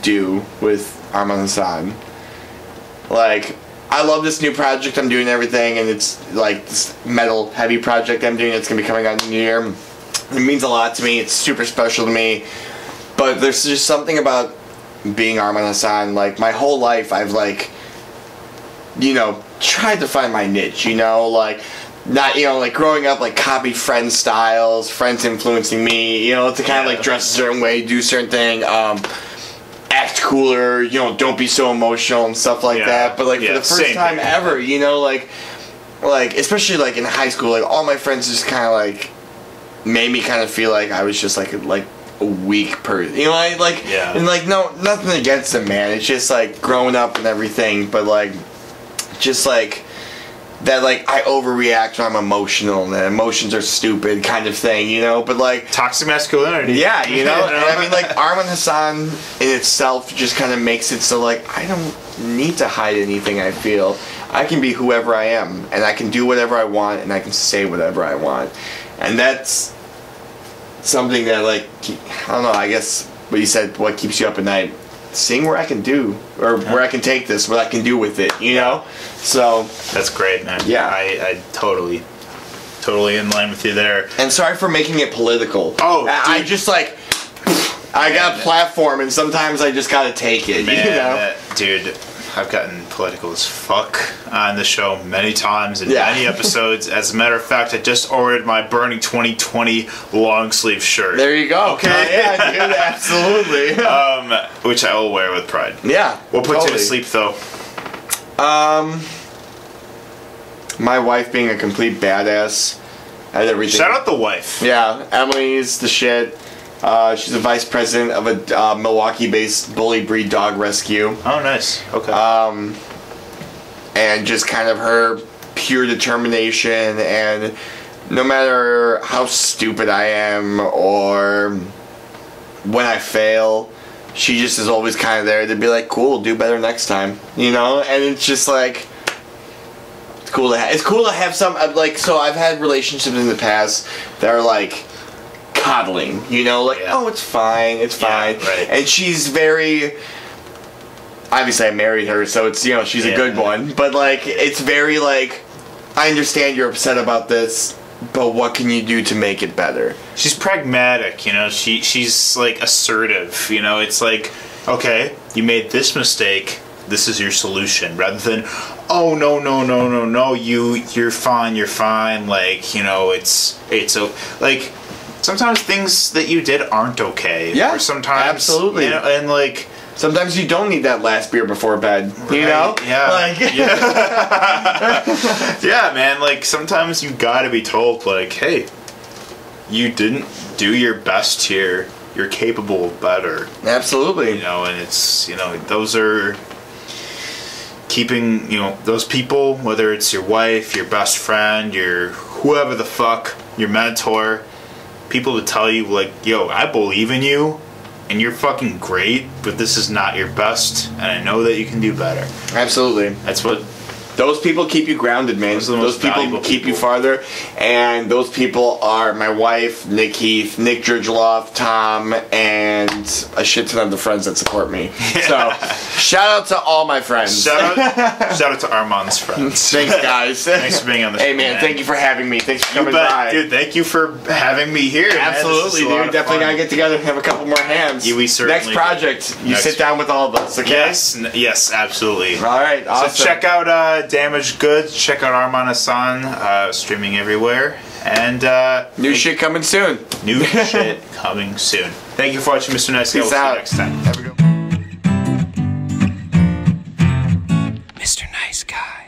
do with Arman Hassan. Like, I love this new project I'm doing everything, and it's like this metal heavy project I'm doing. It's gonna be coming out in the new year. It means a lot to me. It's super special to me. But there's just something about being Arman Hassan. Like my whole life, I've like, you know, tried to find my niche. You know, like not you know like growing up like copy friends styles, friends influencing me. You know, to kind of like dress a certain way, do certain thing. Um, act cooler, you know, don't be so emotional and stuff like Yeah. that. But like Yeah, for the first time here. ever, you know, like like especially like in high school, like all my friends just kind of like made me kind of feel like I was just like like a weak person. You know, I like Yeah. and like no nothing against them, man. It's just like growing up and everything, but like just like that like I overreact when I'm emotional and emotions are stupid kind of thing, you know? But like Toxic masculinity. yeah, you know, and I mean, like Arman Hassan in itself just kind of makes it so like I don't need to hide anything I feel. I can be whoever I am, and I can do whatever I want, and I can say whatever I want, and that's something that like I don't know. I guess what you said, what keeps you up at night, seeing where I can do or where I can take this, what I can do with it, you know. So, That's great, man. Yeah. I, I totally, totally in line with you there. and sorry for making it political. Oh, I, I just like. I got a platform, and sometimes I just gotta take it. Man, you know? dude, I've gotten political as fuck on the show many times in Yeah. many episodes. As a matter of fact, I just ordered my Bernie 2020 long sleeve shirt. There you go. Okay. Uh, yeah, dude, absolutely. um, which I will wear with pride. yeah. Puts you totally. to sleep though? Um, my wife being a complete badass at everything. Shout out the wife. Yeah, Emily's the shit. Uh, she's the vice president of a uh, Milwaukee-based bully breed dog rescue, Oh, nice. Okay. um, and just kind of her pure determination and no matter how stupid I am or when I fail, she just is always kind of there to be like, "Cool, do better next time," you know. And it's just like, it's cool to have. It's cool to have some uh, like. So I've had relationships in the past that are like coddling, you know, like, Yeah. "Oh, it's fine, it's Yeah, fine," right. and she's very. Obviously, I married her, so it's you know she's a good one. But like, it's very like, I understand you're upset about this, but what can you do to make it better? she's pragmatic you know she she's like assertive you know it's like okay you made this mistake this is your solution rather than oh no no no no no you you're fine you're fine like you know it's it's a like sometimes things that you did aren't okay Yeah, or sometimes absolutely. you know, and like Sometimes you don't need that last beer before bed. You know? Yeah. Like, yeah man like sometimes you gotta be told like hey you didn't do your best here you're capable of better absolutely. you know and it's you know those are keeping you know those people whether it's your wife your best friend your whoever the fuck your mentor people to tell you like yo i believe in you and you're fucking great but this is not your best and i know that you can do better Absolutely. that's what those people keep you grounded, man. Those Those, people keep you farther, and those people are my wife, Nick Heath, Nick Drudgeloff, Tom, and a shit ton of the friends that support me. So, shout out to all my friends. Shout out, shout out to Arman's friends. Thanks, guys. Thanks for being on the Hey, show, man, man. thank you for having me. Thanks for coming bet. by. dude. Thank you for having me here. man. This is Absolutely, dude. Definitely gotta get together and have a couple more hands. Yeah, we certainly Next project, you Next- sit down with all of us. Okay. Yes, yes, absolutely. All right. Awesome. So check out uh, Damaged Goods. Check out Arman Hassan, uh, streaming everywhere. And uh, new shit coming soon. New shit coming soon. Thank you for watching, Mr. Nice Guy. Peace we'll out. see you next time. Have a good Mr. Nice Guy.